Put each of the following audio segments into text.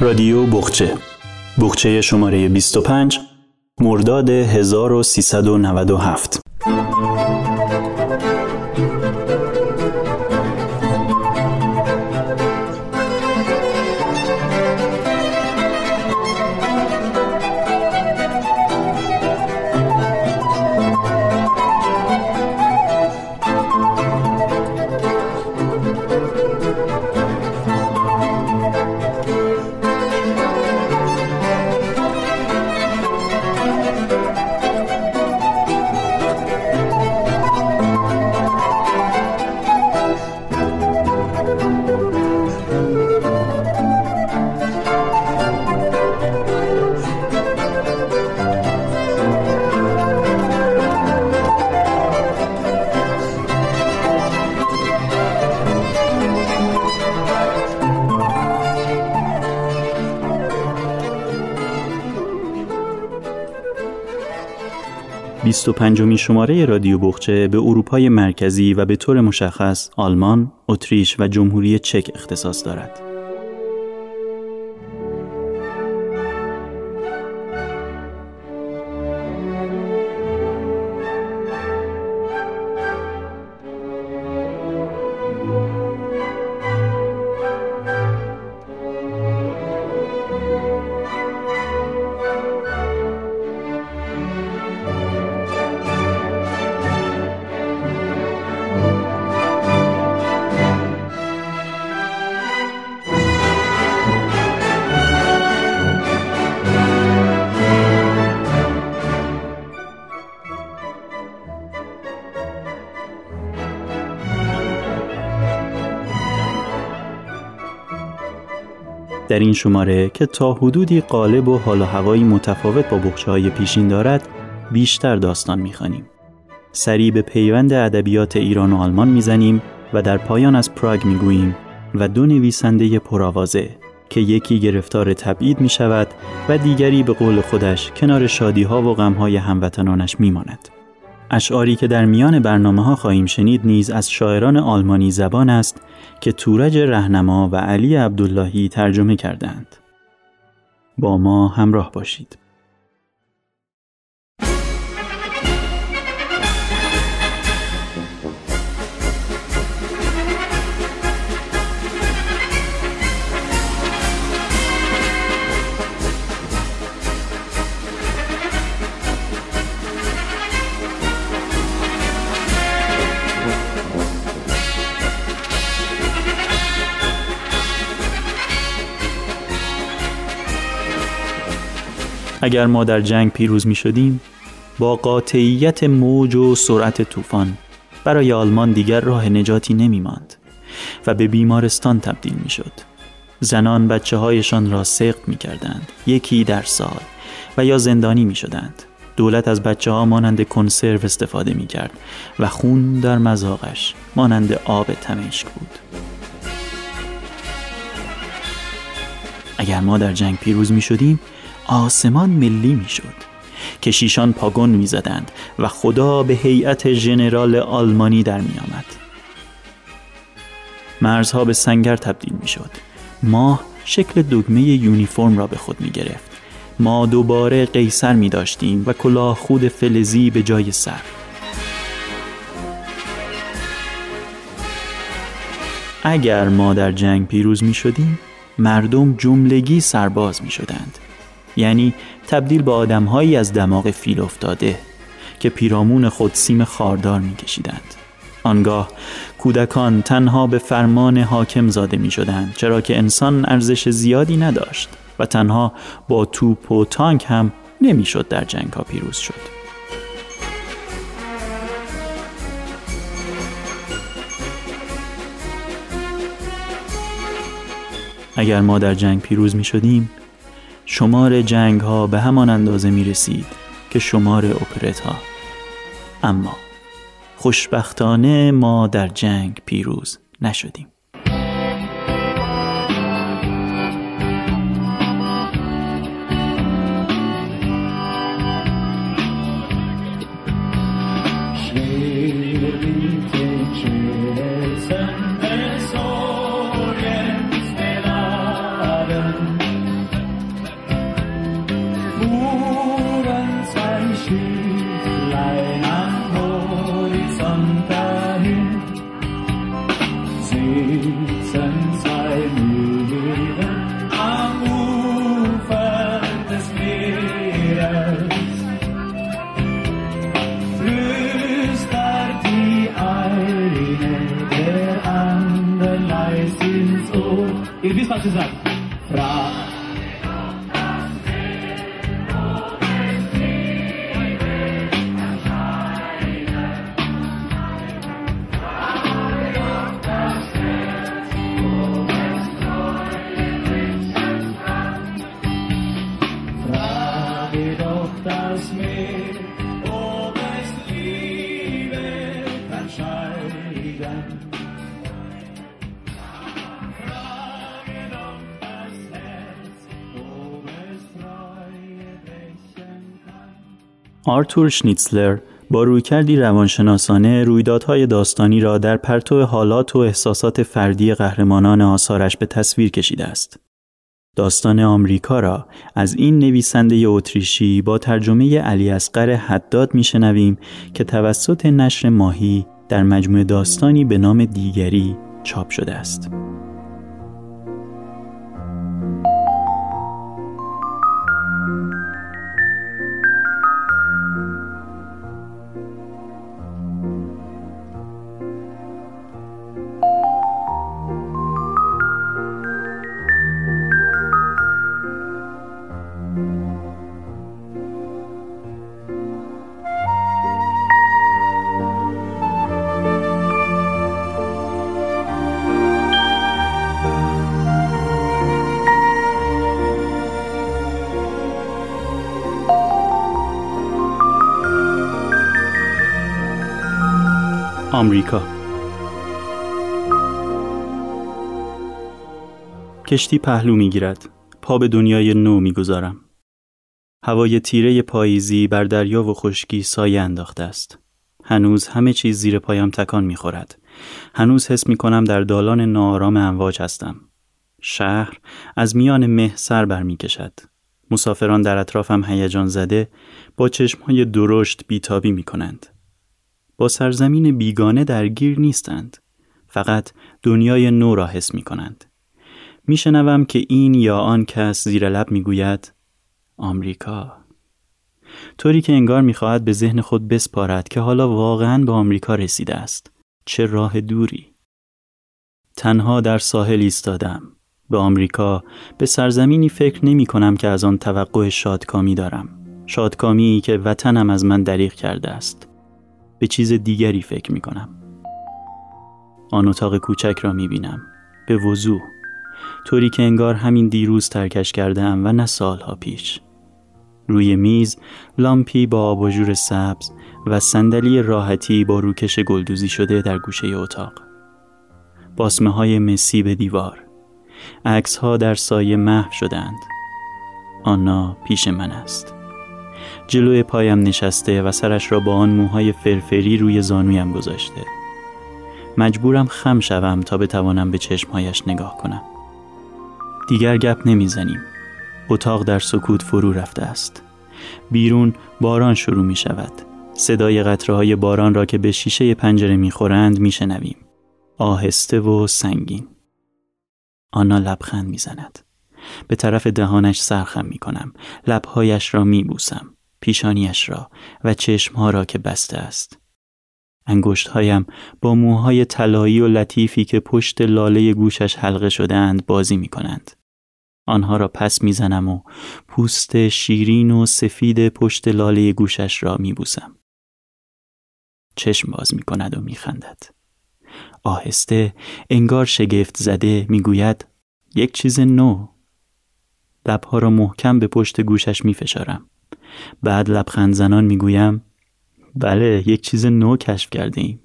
رادیو بخچه. بخچه شماره 25 مرداد 1397 25 شماره رادیو بخچه به اروپای مرکزی و به طور مشخص آلمان، اتریش و جمهوری چک اختصاص دارد. در این شماره که تا حدودی قالب و حال و هوایی متفاوت با بخچه های پیشین دارد بیشتر داستان می‌خوانیم. سری به پیوند ادبیات ایران و آلمان می‌زنیم و در پایان از پراگ می‌گوییم و دو نویسنده پرآوازه که یکی گرفتار تبعید می شود و دیگری به قول خودش کنار شادی ها و غم های هموطنانش. اشعاری که در میان برنامه ها خواهیم شنید نیز از شاعران آلمانی زبان است که تورج رهنما و علی عبداللهی ترجمه کردند. با ما همراه باشید. اگر ما در جنگ پیروز می شدیم با قاطعیت موج و سرعت طوفان برای آلمان دیگر راه نجاتی نمی ماند و به بیمارستان تبدیل می شد. زنان بچه هایشان را سقط می کردند یکی در سال و یا زندانی می شدند. دولت از بچه ها مانند کنسرو استفاده می کرد و خون در مزاقش مانند آب تمشک بود. اگر ما در جنگ پیروز می شدیم آسمان ملی می‌شد کشیشان پاگون می‌زدند و خدا به هیئت ژنرال آلمانی در میآمد. مرزها به سنگر تبدیل می‌شد. ماه شکل دگمه یونیفرم را به خود می گرفت ما دوباره قیصر می داشتیم و کلاه خود فلزی به جای سر. اگر ما در جنگ پیروز می شدیم مردم جملگی سرباز می شدند یعنی تبدیل به آدمهایی از دماغ فیل افتاده که پیرامون خود سیم خاردار میکشیدند. آنگاه کودکان تنها به فرمان حاکم زاده می شدند چرا که انسان ارزش زیادی نداشت و تنها با توپ و تانک هم نمی‌شد در جنگ ها پیروز شد. اگر ما در جنگ پیروز می شدیم شمار جنگ ها به همان اندازه می رسید که شمار اپرت ها اما خوشبختانه ما در جنگ پیروز نشدیم. Lichtlein am Horizont dahin, sitzen zwei Mühle am Ufer des Meeres. Flüstert die eine der andere leise ins Ohr. Ihr wisst, was ich. آرتور شنیتزلر با رویکردی روانشناسانه رویدادهای داستانی را در پرتو حالات و احساسات فردی قهرمانان آثارش به تصویر کشیده است. داستان آمریکا را از این نویسنده اتریشی با ترجمه علی اصغر حداد میشنویم که توسط نشر ماهی در مجموعه داستانی به نام دیگری چاپ شده است. آمریکا. کشتی پهلو می‌گیرد. پا به دنیای نو می‌گذارم. هوای تیره پاییزی بر دریا و خشکی سایه انداخته است. هنوز همه چیز زیر پایم تکان می‌خورد. هنوز حس می‌کنم در دالان ناآرام امواج هستم. شهر از میان مه سر برمیکشد مسافران در اطرافم هیجان زده با چشمهای درشت بیتابی می کنند. با سرزمین بیگانه درگیر نیستند. فقط دنیای نو را حس می کنند. می شنوم که این یا آن کس زیر لب می گوید آمریکا. طوری که انگار می خواهد به ذهن خود بسپارد که حالا واقعا به آمریکا رسیده است. چه راه دوری. تنها در ساحل ایستادم. به آمریکا به سرزمینی فکر نمی کنم که از آن توقع شادکامی دارم. شادکامی که وطنم از من دریغ کرده است. به چیز دیگری فکر می کنم. آن اتاق کوچک را می بینم. به وضوح. طوری که انگار همین دیروز ترکش کردم و نه سالها پیش. روی میز لامپی با آباژور سبز و صندلی راحتی با روکش گلدوزی شده در گوشه اتاق. باسمه های مسی به دیوار. عکس ها در سایه محو شدند. آنا پیش من است. جلوی پایم نشسته و سرش را با آن موهای فرفری روی زانویم گذاشته. مجبورم خم شوم تا بتوانم به چشمهایش نگاه کنم. دیگر گپ نمی‌زنیم. اتاق در سکوت فرو رفته است. بیرون باران شروع می شود. صدای قطره های باران را که به شیشه پنجره می خورند می شنویم. آهسته و سنگین. آنا لبخند می زند. به طرف دهانش سرخم می کنم. لبهایش را می بوسم. پیشانیش را و چشمها را که بسته است. انگشتهایم با موهای طلایی و لطیفی که پشت لاله گوشش حلقه شدهاند بازی می کنند. آنها را پس می‌زنم و پوست شیرین و سفید پشت لاله گوشش را می بوسم. چشم باز می کند و می خندد. آهسته انگار شگفت زده می گوید یک چیز نو. لبها را محکم به پشت گوشش می فشارم. بعد لبخند زنان می گویم بله یک چیز نو کشف کرده ایم.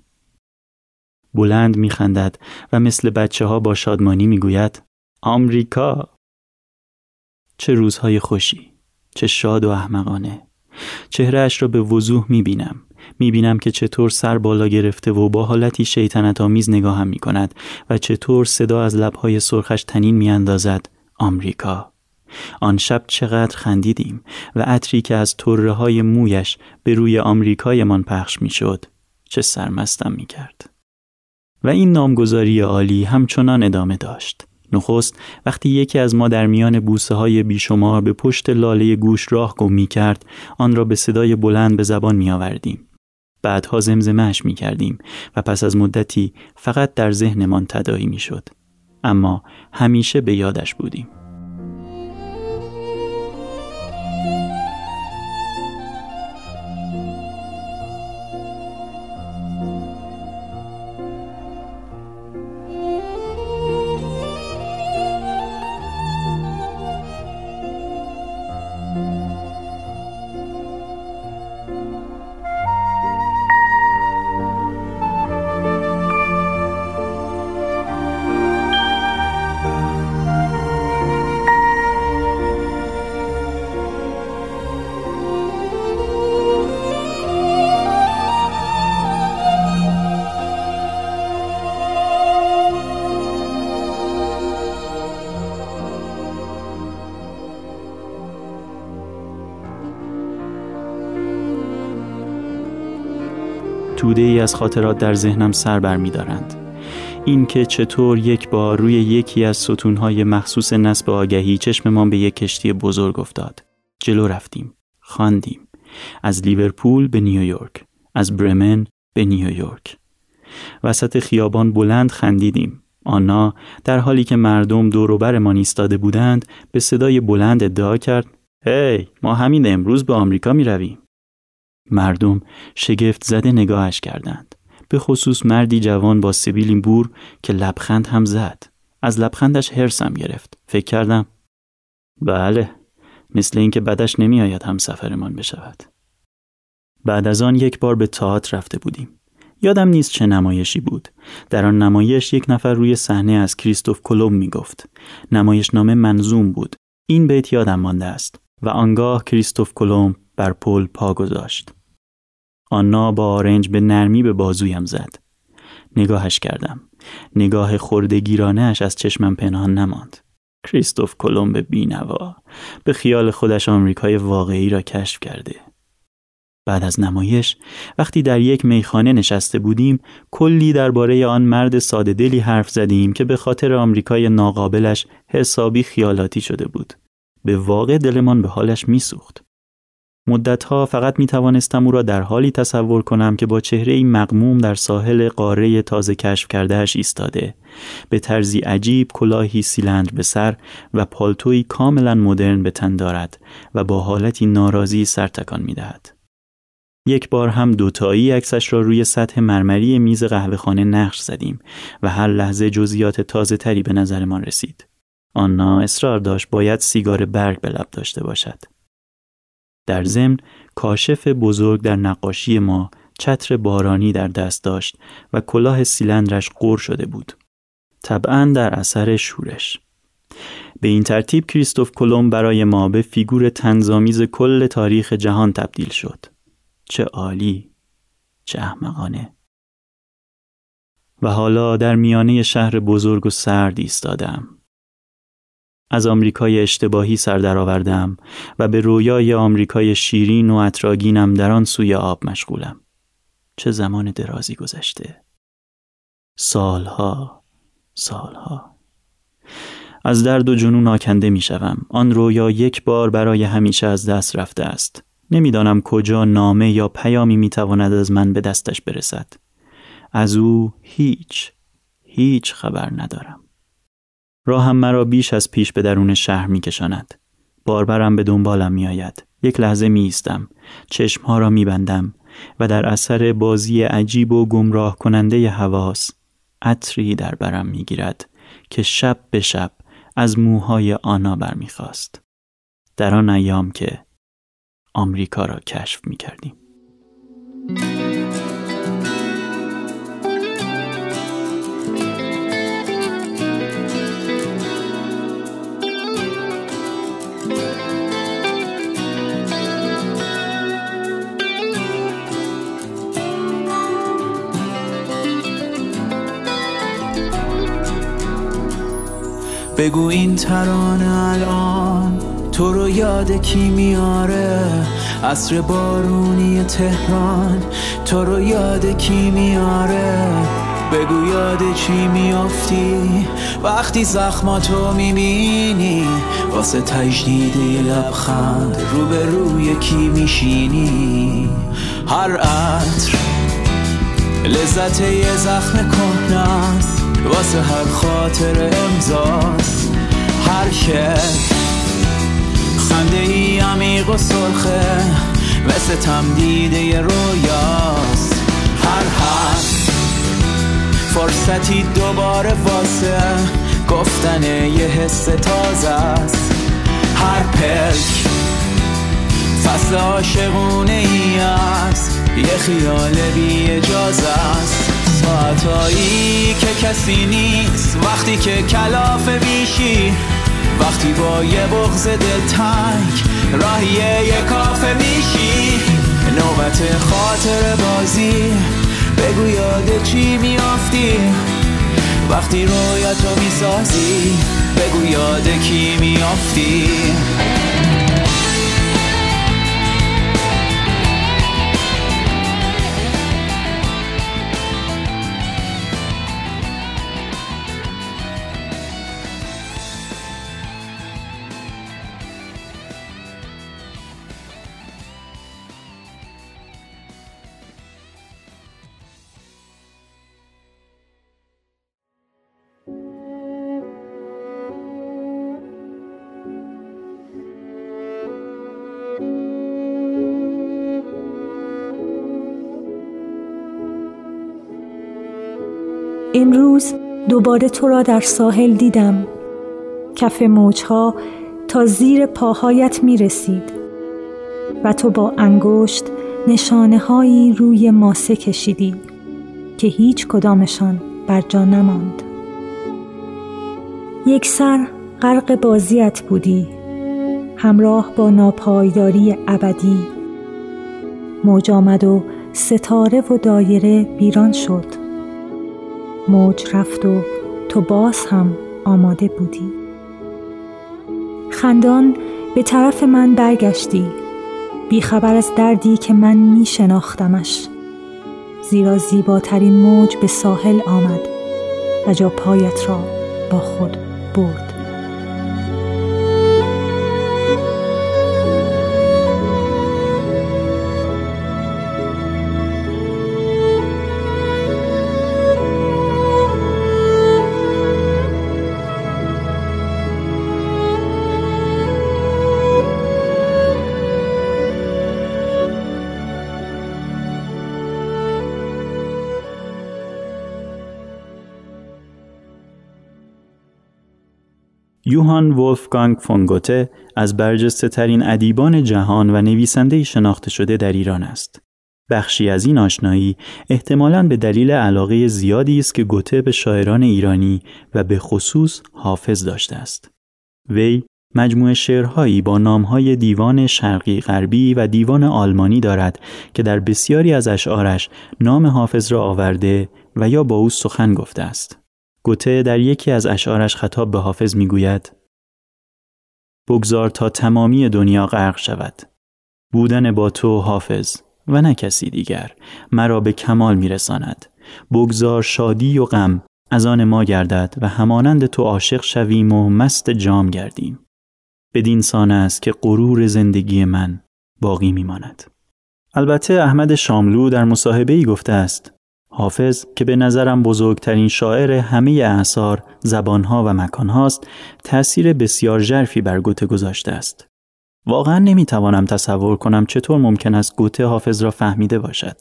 بلند می خندد و مثل بچه ها با شادمانی می گوید آمریکا! چه روزهای خوشی چه شاد و احمقانه. چهرهش را به وضوح می بینم می بینم که چطور سر بالا گرفته و با حالتی شیطنت آمیز نگاهم می کند و چطور صدا از لبهای سرخش تنین می اندازد آمریکا! آن شب چقدر خندیدیم و عطری که از طره های مویش به روی آمریکایمان پخش می شد چه سرمستم می کرد و این نامگذاری عالی همچنان ادامه داشت. نخست وقتی یکی از ما در میان بوسه های بیشمار به پشت لاله گوش راه گم می کرد آن را به صدای بلند به زبان می آوردیم. بعدها زمزمش می کردیم و پس از مدتی فقط در ذهنمان تدایی می شد. اما همیشه به یادش بودیم. از خاطرات در ذهنم سر بر می دارند. این که چطور یک بار روی یکی از ستونهای مخصوص نصب آگهی چشممان به یک کشتی بزرگ افتاد. جلو رفتیم. خواندیم. از لیورپول به نیویورک. از برمن به نیویورک. وسط خیابان بلند خندیدیم. آنا در حالی که مردم دوروبرمان ایستاده بودند به صدای بلند ادعا کرد هی ما همین امروز به آمریکا می رویم. مردم شگفت زده نگاهش کردند. به خصوص مردی جوان با سبیل بور که لبخند هم زد. از لبخندش هرسم گرفت. فکر کردم بله مثل اینکه بدش نمیآید هم سفرمان بشود. بعد از آن یک بار به تئاتر رفته بودیم. یادم نیست چه نمایشی بود. در آن نمایش یک نفر روی صحنه از کریستوف کلوم. نمایش نامه منظوم بود. این بیت یادم مانده است و آنگاه کریستوف کلوم بر پل پا گذاشت. آنا با آرنج به نرمی به بازویم زد. نگاهش کردم. نگاه خردگیرانش از چشمم پنهان نماند. کریستوف کلمب بینوا به خیال خودش آمریکای واقعی را کشف کرده. بعد از نمایش وقتی در یک میخانه نشسته بودیم کلی درباره آن مرد ساده دلی حرف زدیم که به خاطر آمریکای ناقابلش حسابی خیالاتی شده بود. به واقع دلمان به حالش میسوخت. مدتها فقط می توانستم او را در حالی تصور کنم که با چهره مقموم در ساحل قاره تازه کشف کردهش ایستاده به طرزی عجیب کلاهی سیلندر به سر و پالتوی کاملا مدرن به تن دارد و با حالتی ناراضی سر تکان می دهد. یک بار هم دوتایی عکسش را روی سطح مرمری میز قهوهخانه نقش زدیم و هر لحظه جزئیات تازه تری به نظرمان رسید. آنا اصرار داشت باید سیگار برگ به لب داشته باشد. در ضمن کاشف بزرگ در نقاشی ما چتر بارانی در دست داشت و کلاه سیلندرش قور شده بود. طبعا در اثر شورش. به این ترتیب کریستوف کلم برای ما به فیگور تنظامیز کل تاریخ جهان تبدیل شد. چه عالی، چه احمقانه. و حالا در میانه شهر بزرگ و سرد ایستادم. از آمریکای اشتباهی سر درآوردم و به رویای آمریکای شیرین و اطراگینم در آن سوی آب مشغولم. چه زمان درازی گذشته. سالها، سالها. از درد و جنون آکنده می شوم. آن رویا یک بار برای همیشه از دست رفته است. نمی‌دانم کجا نامه یا پیامی می تواند از من به دستش برسد. از او هیچ، هیچ خبر ندارم. راهم مرا بیش از پیش به درون شهر می کشاند. باربرم به دنبالم می آید. یک لحظه می ایستم. چشمها را می بندم و در اثر بازی عجیب و گمراه کننده حواس عطری در برم می گیرد که شب به شب از موهای آنا برمیخواست. در آن ایام که آمریکا را کشف می کردیم. بگو این ترانه الان تو رو یاد کی میاره؟ عصر بارونی تهران تو رو یاد کی میاره؟ بگو یاد چی میافتی؟ وقتی زخماتو می‌بینی واسه تجدید لبخند رو به روی کی میشینی؟ هر عطر لذت یه زخم کهنست واسه هر خاطر امضاست. هر شب خنده ای عمیق و سرخه مثل تمدیده رویاست. هر حرف فرصتی دوباره واسه گفتن یه حس تازه است. هر پلک فصل عاشقونه ای است. یه خیال بی اجازه است. ساعتایی که کسی نیست. وقتی که کلاف بیشی وقتی با یه بغز تنگ راهی یه کافه میشی. نوبت خاطر بازی بگو یاد چی میافتی. وقتی رویتو می‌سازی بگو یاد کی میافتی. دوباره تو را در ساحل دیدم. کف موجها تا زیر پاهایت می رسید و تو با انگشت نشانه هایی روی ماسه کشیدی که هیچ کدامشان بر جا نماند. یک سر غرق بازیت بودی همراه با ناپایداری ابدی. موج آمد و ستاره و دایره بیران شد. موج رفت و تو باز هم آماده بودی. خندان به طرف من برگشتی. بیخبر از دردی که من می شناختمش زیرا زیباترین موج به ساحل آمد و جا پایت را با خود برد. یوهان ولفگانگ فونگوته از برجسته ترین ادیبان جهان و نویسنده شناخته شده در ایران است. بخشی از این آشنایی احتمالاً به دلیل علاقه زیادی است که گوته به شاعران ایرانی و به خصوص حافظ داشته است. وی مجموعه شعرهایی با نامهای دیوان شرقی غربی و دیوان آلمانی دارد که در بسیاری از اشعارش نام حافظ را آورده و یا با او سخن گفته است. گوته در یکی از اشعارش خطاب به حافظ می‌گوید بگذار تا تمامی دنیا غرق شود. بودن با تو حافظ و نه کسی دیگر مرا به کمال میرساند. بگذار شادی و غم از آن ما گردد و همانند تو عاشق شویم و مست جام گردیم. بدین سان است که غرور زندگی من باقی میماند. البته احمد شاملو در مصاحبه ای گفته است حافظ که به نظرم بزرگترین شاعر همه اعثار، زبانها و مکانهاست، تأثیر بسیار ژرفی بر گوته گذاشته است. واقعا نمی‌توانم تصور کنم چطور ممکن است گوته حافظ را فهمیده باشد.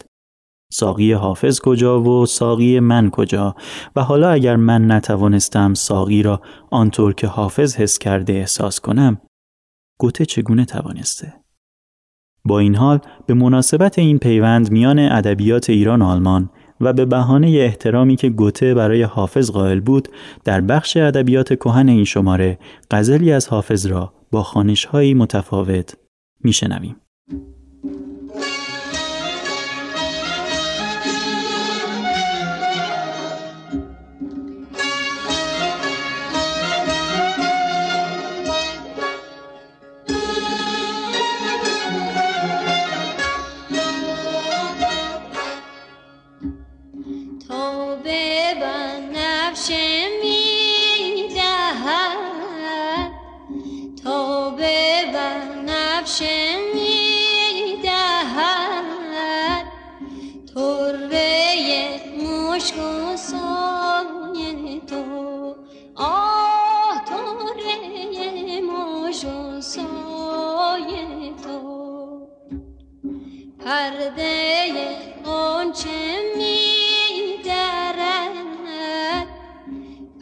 ساقی حافظ کجا و ساقی من کجا و حالا اگر من نتوانستم ساقی را آنطور که حافظ حس کرده احساس کنم گوته چگونه توانسته؟ با این حال به مناسبت این پیوند میان ادبیات ایران و آلمان و به بهانه احترامی که گوته برای حافظ قائل بود در بخش ادبیات کهن این شماره غزلی از حافظ را با خانشهایی متفاوت میشنویم. بخشش می‌دهد. توبه و نفشه می‌دهد. تربه مشک و سایه تو. آه تربه مشک و تو. پرده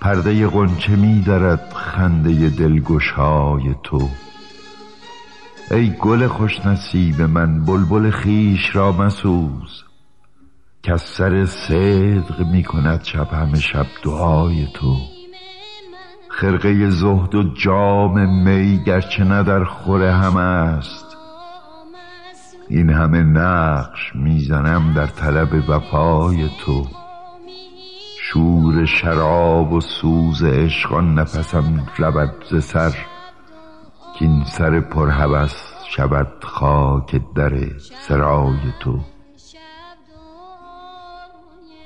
پرده قنچه میدرد خنده دلگشای تو. ای گل خوش نصیب من بلبل خیش را مسوز. که از سر صدق می کند شب همه شب دعای تو. خرقه زهد و جام می گرچه نه در خوره هم است. این همه نقش می‌زنم در طلب وفای تو. شور شراب و سوز عشق نفسم رود ز سر که این سر پرهوس شود خاک در سرای تو.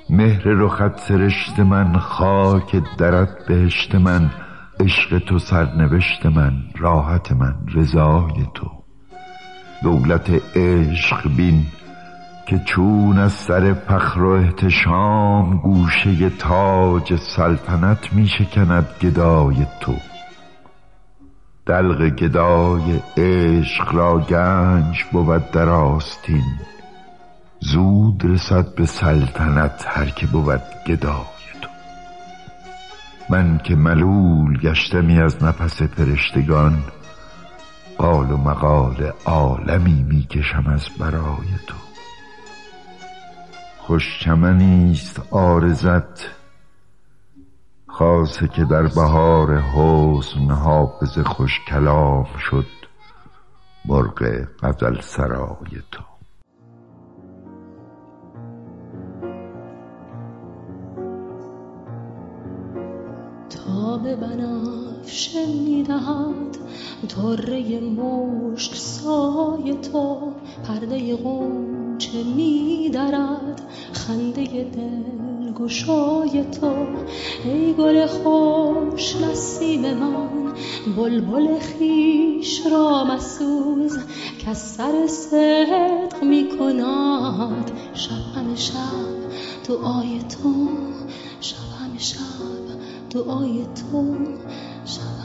مهر رخت سرشت من خاک درت بهشت من عشق تو سرنوشت من راحت من رضای تو. دولت عشق بین که چون از سر فخر و احتشام گوشه تاج سلطنت می شکند گدای تو. دلق گدای عشق را گنج بود در آستین. زود رسد به سلطنت هر که بود گدای تو. من که ملول گشتمی از نفس فرشتگان قال و مقال عالمی می‌کشم از برای تو. خوش چمنیست آرزت خاصه که در بهار حسن حافظ خوش کلام شد مرغ غزل سرای تو. تا به بنفشه می‌دهد طره مشک سای تو پرده غنچه میدرد. خنده دل گشای تو ای گل خوش نسیم من. بلبل خیش را مسوز که سر صدق می کند شب همه شب دعای تو شب همه شب دعای تو. شب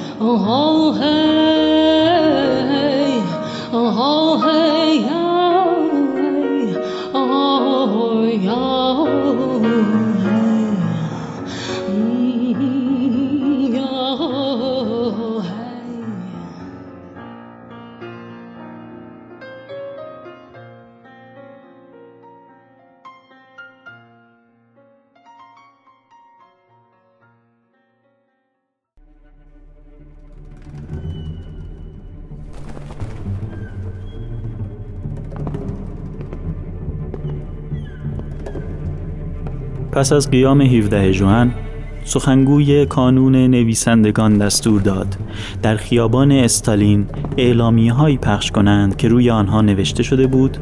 en پس از قیام 17 جوان سخنگوی کانون نویسندگان دستور داد در خیابان استالین اعلامی هایی پخش کنند که روی آنها نوشته شده بود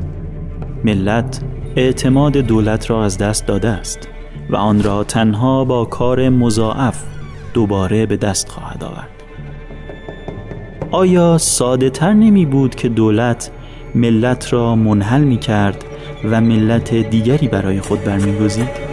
ملت اعتماد دولت را از دست داده است و آن را تنها با کار مضاعف دوباره به دست خواهد آورد آیا ساده تر نمی بود که دولت ملت را منحل می کرد و ملت دیگری برای خود برمیگزید؟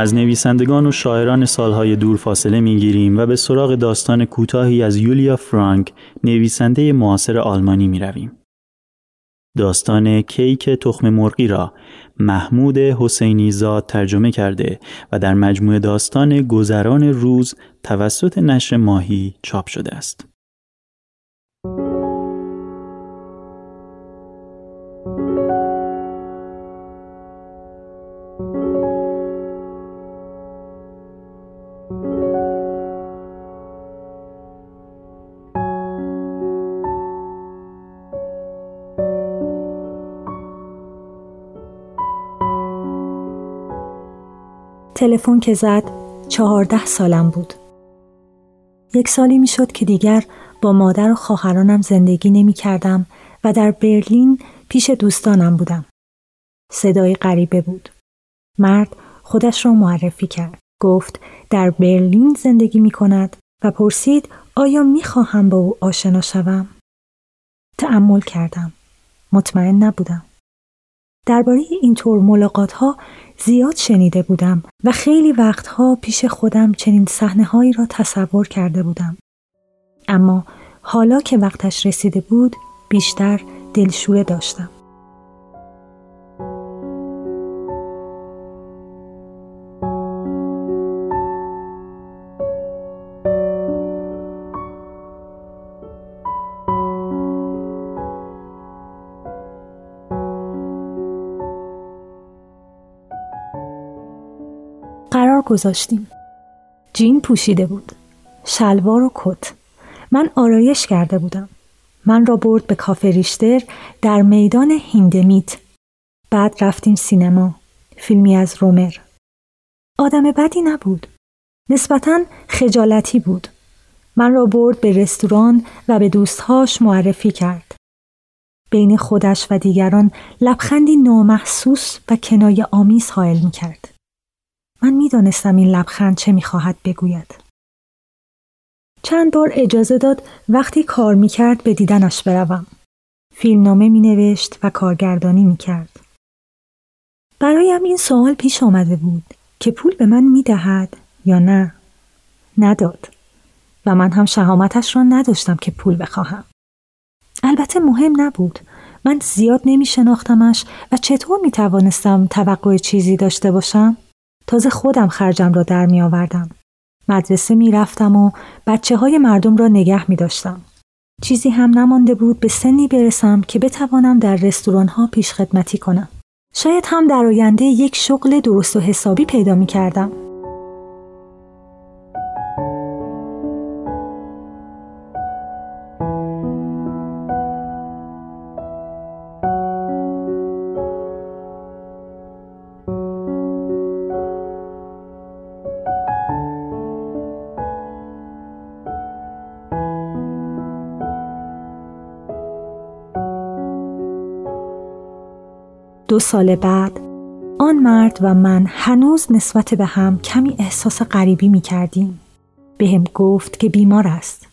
از نویسندگان و شاعران سالهای دور فاصله می‌گیریم و به سراغ داستان کوتاهی از یولیا فرانک نویسنده معاصر آلمانی می رویم. داستان کیک تخم مرغی را محمود حسینی زاد ترجمه کرده و در مجموع داستان گذران روز توسط نشر ماهی چاپ شده است. تلفن که زد چهارده سالم بود. یک سالی می شد که دیگر با مادر و خواهرانم زندگی نمی کردم و در برلین پیش دوستانم بودم. صدای غریبه بود. مرد خودش را معرفی کرد. گفت در برلین زندگی می کند و پرسید آیا می خواهم با او آشنا شوم؟ تعمل کردم. مطمئن نبودم. درباره اینطور ملاقات ها زیاد شنیده بودم و خیلی وقتها پیش خودم چنین صحنه هایی را تصور کرده بودم. اما حالا که وقتش رسیده بود بیشتر دلشوره داشتم. گذاشتیم. جین پوشیده بود. شلوار و کت. من آرایش کرده بودم. من را برد به کافه ریشتر در میدان هیندمیت. بعد رفتیم سینما. فیلمی از رومر. آدم بدی نبود. نسبتا خجالتی بود. من را برد به رستوران و به دوستهاش معرفی کرد. بین خودش و دیگران لبخندی نامحسوس و کنایه آمیز حائل می کرد. من می‌دانستم این لبخند چه می‌خواهد بگوید. چند بار اجازه داد وقتی کار می‌کرد به دیدنش بروم. فیلمنامه می نوشت و کارگردانی می کرد. برایم این سوال پیش آمده بود که پول به من می دهد یا نه؟ نداد. و من هم شهامتش را نداشتم که پول بخواهم. البته مهم نبود. من زیاد نمی شناختمش و چطور می توانستم توقع چیزی داشته باشم؟ تازه خودم خرجم را در می آوردم. مدرسه می رفتم و بچه های مردم را نگه می داشتم. چیزی هم نمانده بود به سنی برسم که بتوانم در رستوران ها پیش خدمتی کنم. شاید هم در آینده یک شغل درست و حسابی پیدا می کردم. دو سال بعد آن مرد و من هنوز نسبت به هم کمی احساس غریبی می کردیم. به هم گفت که بیمار است.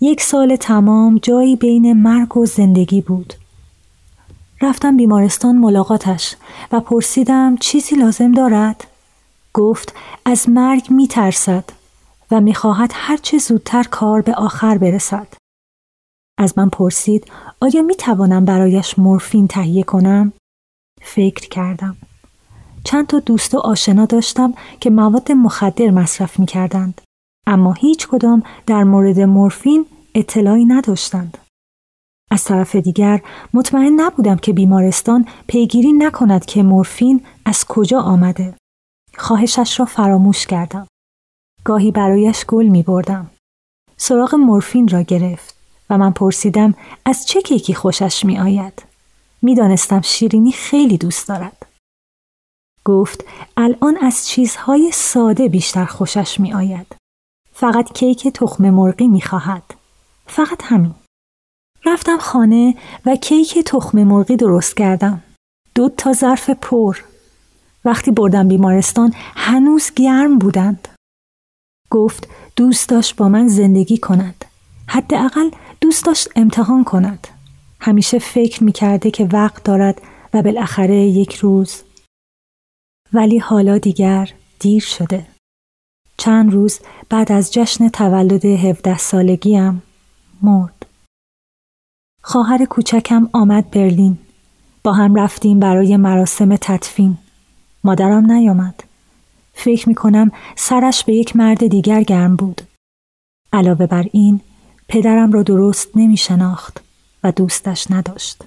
یک سال تمام جایی بین مرگ و زندگی بود. رفتم بیمارستان ملاقاتش و پرسیدم چیزی لازم دارد؟ گفت از مرگ می ترسد و می خواهد هرچه زودتر کار به آخر برسد. از من پرسید آیا می توانم برایش مورفین تهیه کنم؟ فکر کردم. چند تا دوست و آشنا داشتم که مواد مخدر مصرف می کردند. اما هیچ کدام در مورد مورفین اطلاعی نداشتند. از طرف دیگر مطمئن نبودم که بیمارستان پیگیری نکند که مورفین از کجا آمده. خواهشش را فراموش کردم. گاهی برایش گل می بردم. سراغ مورفین را گرفت و من پرسیدم از چه کیکی خوشش می آید. می دانستم شیرینی خیلی دوست دارد. گفت الان از چیزهای ساده بیشتر خوشش می آید. فقط کیک تخم مرغی می خواهد. فقط همین. رفتم خانه و کیک تخم مرغی درست کردم. دو تا ظرف پر. وقتی بردم بیمارستان هنوز گرم بودند. گفت دوست داشت با من زندگی کند. حداقل دوست داشت امتحان کند. همیشه فکر می کرده که وقت دارد و بالاخره یک روز ولی حالا دیگر دیر شده. چند روز بعد از جشن تولد 17 سالگیم مرد. خواهر کوچکم آمد برلین. با هم رفتیم برای مراسم تدفین. مادرم نیامد. فکر می کنم سرش به یک مرد دیگر گرم بود. علاوه بر این پدرم را درست نمی شناخت و دوستش نداشت.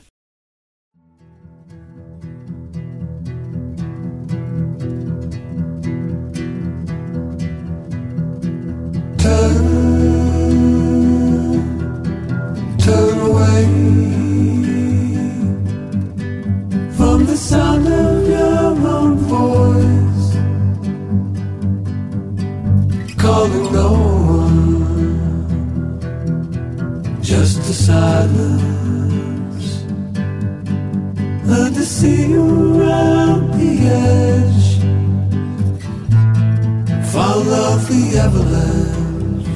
turn away just a silence. Learn to see you around the edge, follow the avalanche.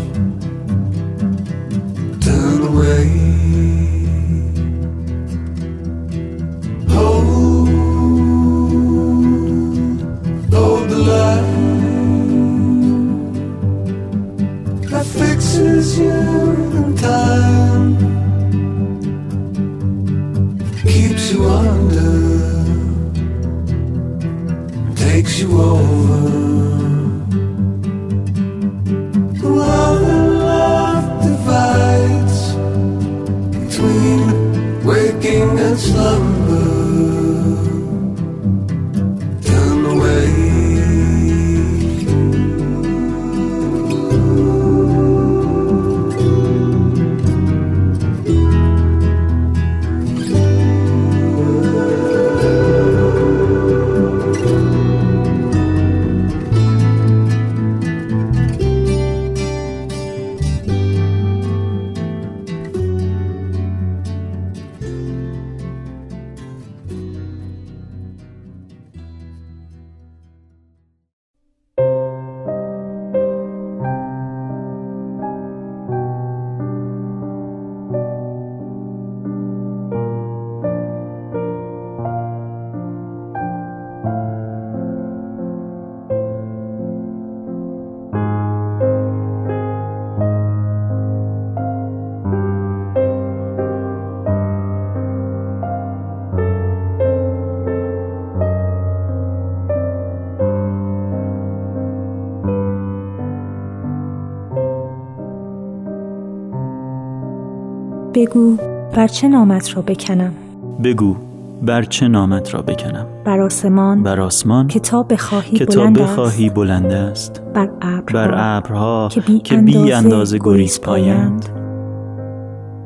Turn away. Hold, hold the line that fixes you in time, you over. While the love divides between waking and slumber. بگو بر چه نامت را بکنم. بگو بر چه نامت را بکنم. بر آسمان بر آسمان کتاب بخواهی کتاب بلند بخواهی است بلند است. بر ابرها بر ابرها که بی که بی اندازه اندازه گریز پایند.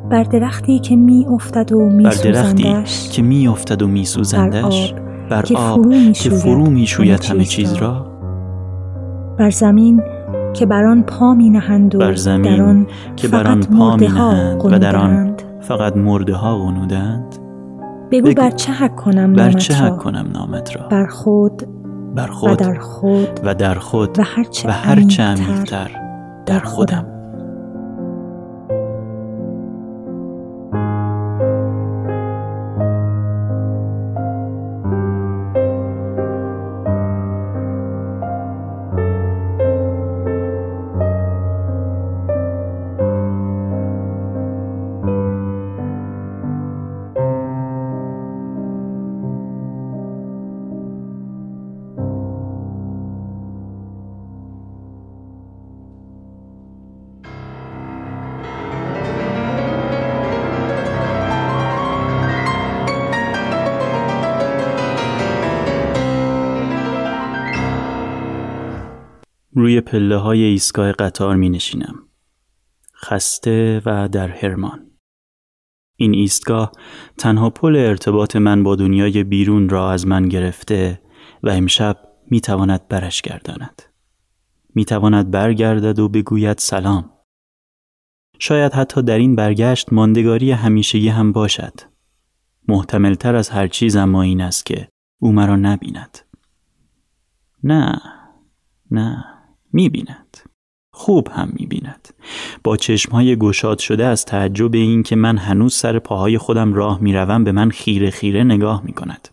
بر درختی که می افتد و می بر درختی که می افتد و می سوزندش. آب بر که آب فرو می که فرو می شوید همه چیز. را. بر زمین که بر آن پا می نهند و بر زمین در آن که بر آن پا می نهند و در آن. فقط مرده ها غنودند. بگو بگو. بر چه حق کنم بر نامت چه را؟ حق کنم نامت را؟ بر خود بر و خود در خود و در خود و هرچه و هرچه عمیق‌تر عمیق‌تر در خودم. روی پله های ایستگاه قطار می نشینم. خسته و در هرمان. این ایستگاه تنها پل ارتباط من با دنیای بیرون را از من گرفته و امشب می تواند برش گرداند. می تواند برگردد و بگوید سلام. شاید حتی در این برگشت ماندگاری همیشگی هم باشد. محتملتر از هر چیز اما این است که او مرا نبیند. نه، نه، می بیند. خوب هم می بیند. با چشمهای گشاد شده از تعجب این که من هنوز سر پاهای خودم راه می روم به من خیره خیره نگاه می کند.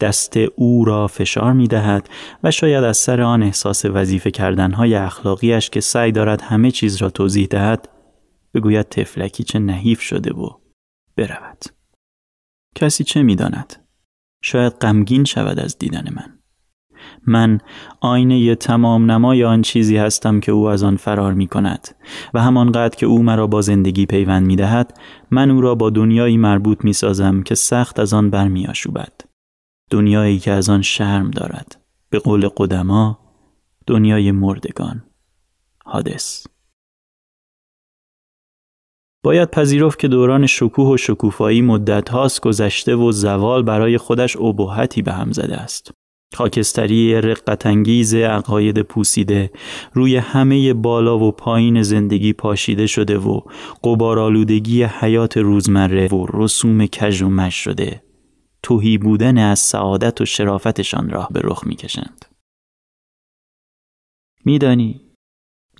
دست او را فشار می دهد و شاید از سر آن احساس وظیفه کردنهای اخلاقیش که سعی دارد همه چیز را توضیح دهد بگوید تفلکی چه نحیف شده و برود. کسی چه می داند؟ شاید غمگین شود از دیدن من. من آینه تمام نمای آن چیزی هستم که او از آن فرار می کند و همانقدر که او مرا با زندگی پیوند می دهد من او را با دنیایی مربوط می سازم که سخت از آن برمی آشوبد. دنیایی که از آن شرم دارد. به قول قدما دنیای مردگان. حادث. باید پذیرفت که دوران شکوه و شکوفایی مدت هاست گذشته و زوال برای خودش ابهتی به هم زده است. خاکستری رقتانگیز عقاید پوسیده روی همه بالا و پایین زندگی پاشیده شده و قبارالودگی حیات روزمره و رسوم کژ و مش شده. توهی بودن از سعادت و شرافتشان راه به رخ می‌کشند. میدانی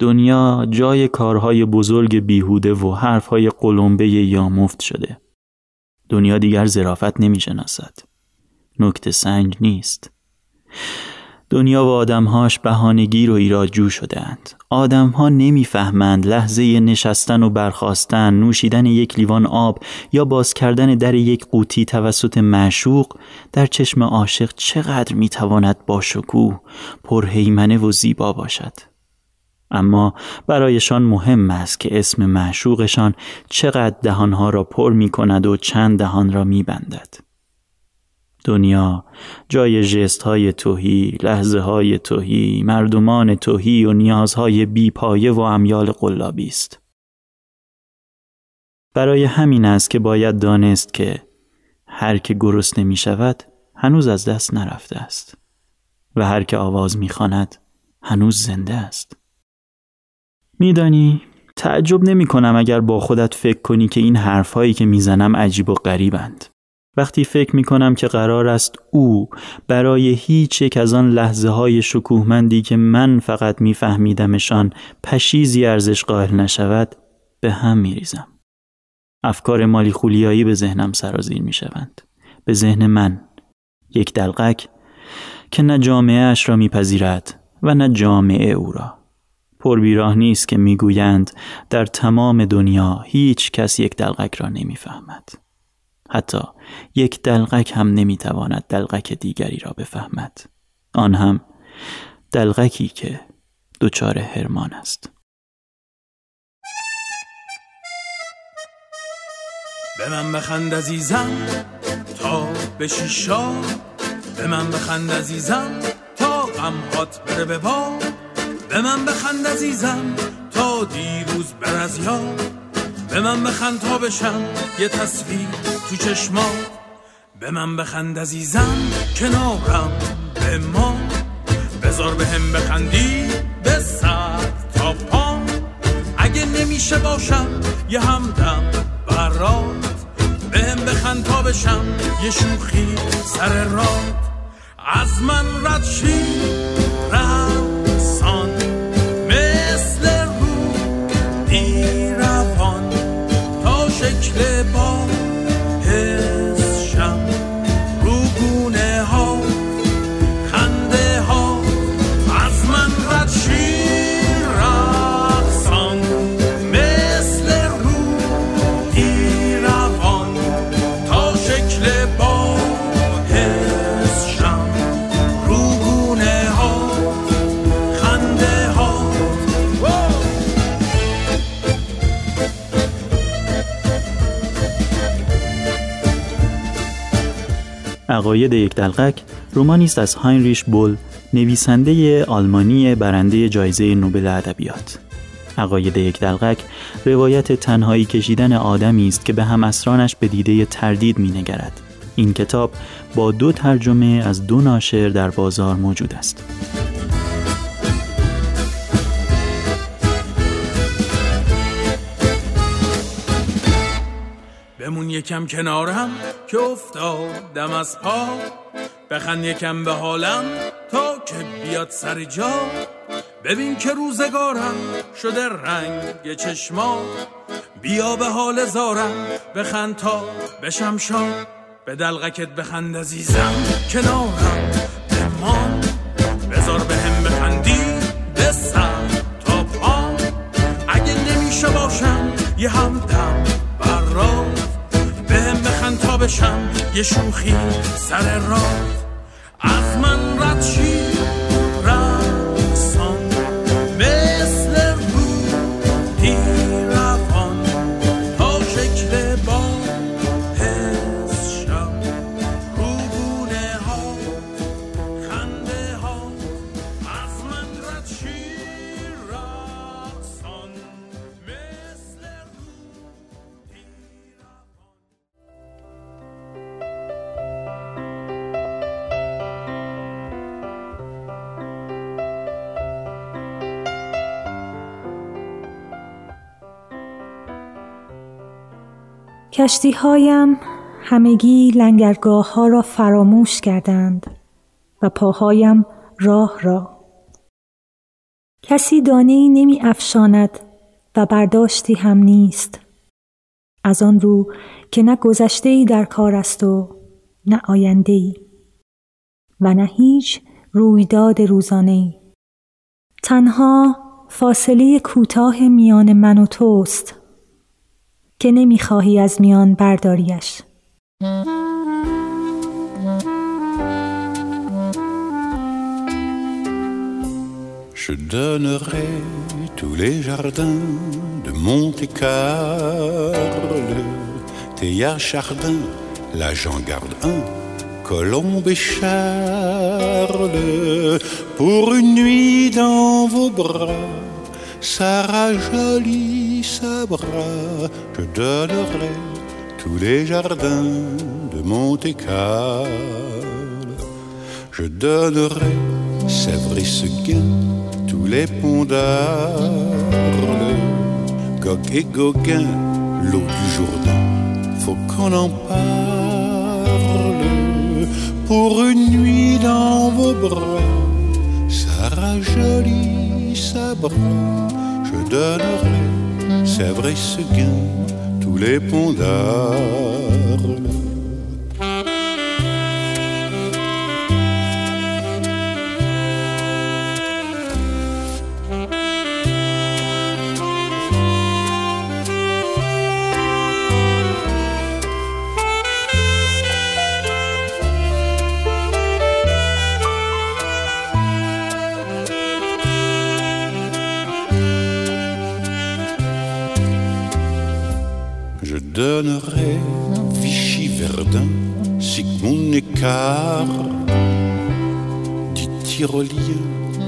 دنیا جای کارهای بزرگ بیهوده و حرفهای قلمبه یا مفت شده. دنیا دیگر زرافت نمی‌شناسد. نکته سنج نیست. دنیا و آدمهاش بهانگیر و ایراجو شدهاند. آدمها نمی‌فهمند لحظه نشستن و برخواستن، نوشیدن یک لیوان آب یا باز کردن در یک قوطی توسط معشوق در چشم عاشق چقدر می‌تواند با شکوه، پرهیمنه و زیبا باشد. اما برایشان مهم است که اسم معشوقشان چقدر دهانها را پر می کند و چند دهان را می بندد. دنیا جای جست های توهی، لحظه های توهی، مردمان توهی و نیازهای بیپایه و امیال قلابی است. برای همین است که باید دانست که هر که گرسنه می شود هنوز از دست نرفته است و هر که آواز می خاند هنوز زنده است. میدانی تعجب نمی کنم اگر با خودت فکر کنی که این حرفهایی که می‌زنم عجیب و غریبند. وقتی فکر می کنم که قرار است او برای هیچ یک از آن لحظه های شکوهمندی که من فقط میفهمیدمشان پشیزی ارزش قائل نشود به هم می ریزم. افکار مالی خولیایی به ذهنم سرازیر می شوند. به ذهن من یک دلقک که نه جامعه اش را میپذیرد و نه جامعه او را. پربیراه نیست که می‌گویند در تمام دنیا هیچ کس یک دلقک را نمی‌فهمد. حتی یک دلقک هم نمی‌تواند دلقک دیگری را بفهمد. آن هم دلقکی که دچار هرمان است. به من بخند عزیزم تا بشی شاد به من بخند عزیزم تا غمهات بره به باد به من بخند عزیزم تا دیروز بر از یاد به من بخند تا بشم یه تصویر تو چشمات به من بخند عزیزم کنارم به ما. بذار به هم بخندی به سر تا پام اگه نمیشه باشم یه همدم برات. بهم بخند تا بشم یه شوخی سر راه از من رد شی رقصان عقاید یک دلقک رومانی است از هاینریش بول نویسنده آلمانی برنده جایزه نوبل ادبیات. عقاید یک دلقک روایت تنهایی کشیدن آدمی است که به هم اسرانش به دیده تردید مینگرد. این کتاب با دو ترجمه از دو ناشر در بازار موجود است. یکم کنارم که افتادم از پا. بخند یکم به حالم تا که بیاد سر جا. ببین که روزگارم شده رنگ چشما. بیا به حال زارم بخند تا بشم شاد به دلغکت بخند عزیزم کنارم بمان. بذار به هم بخندی سر تا پام اگه نمیشه باشم یه همدم بشم یه شوخی سر راه. از من رد شی کشتی هایم همگی لنگرگاه ها را فراموش کردند و پاهایم راه را. کسی دانه ای نمی افشاند و برداشتی هم نیست. از آن رو که نه گذشته ای در کار است و نه آینده ای و نه هیچ رویداد روزانه ای. تنها فاصله کوتاه میان من و توست. که نمیخواهی از میان برداریش Je donnerai tous les jardins de Monte-Carlo, Théa Chardin, là j'en garde un, Colombe et Charles, pour une nuit dans vos bras, Sarah jolie Sabra, je donnerai tous les jardins de Monte-Carlo. Je donnerai Sèvres et Seguin, tous les ponts d'Arles, et Gauguin, l'eau du Jourdain, faut qu'on en parle. Pour une nuit dans vos bras, Sarah jolie Sabra, je donnerai Sèvres et Seguin, tous les ponts.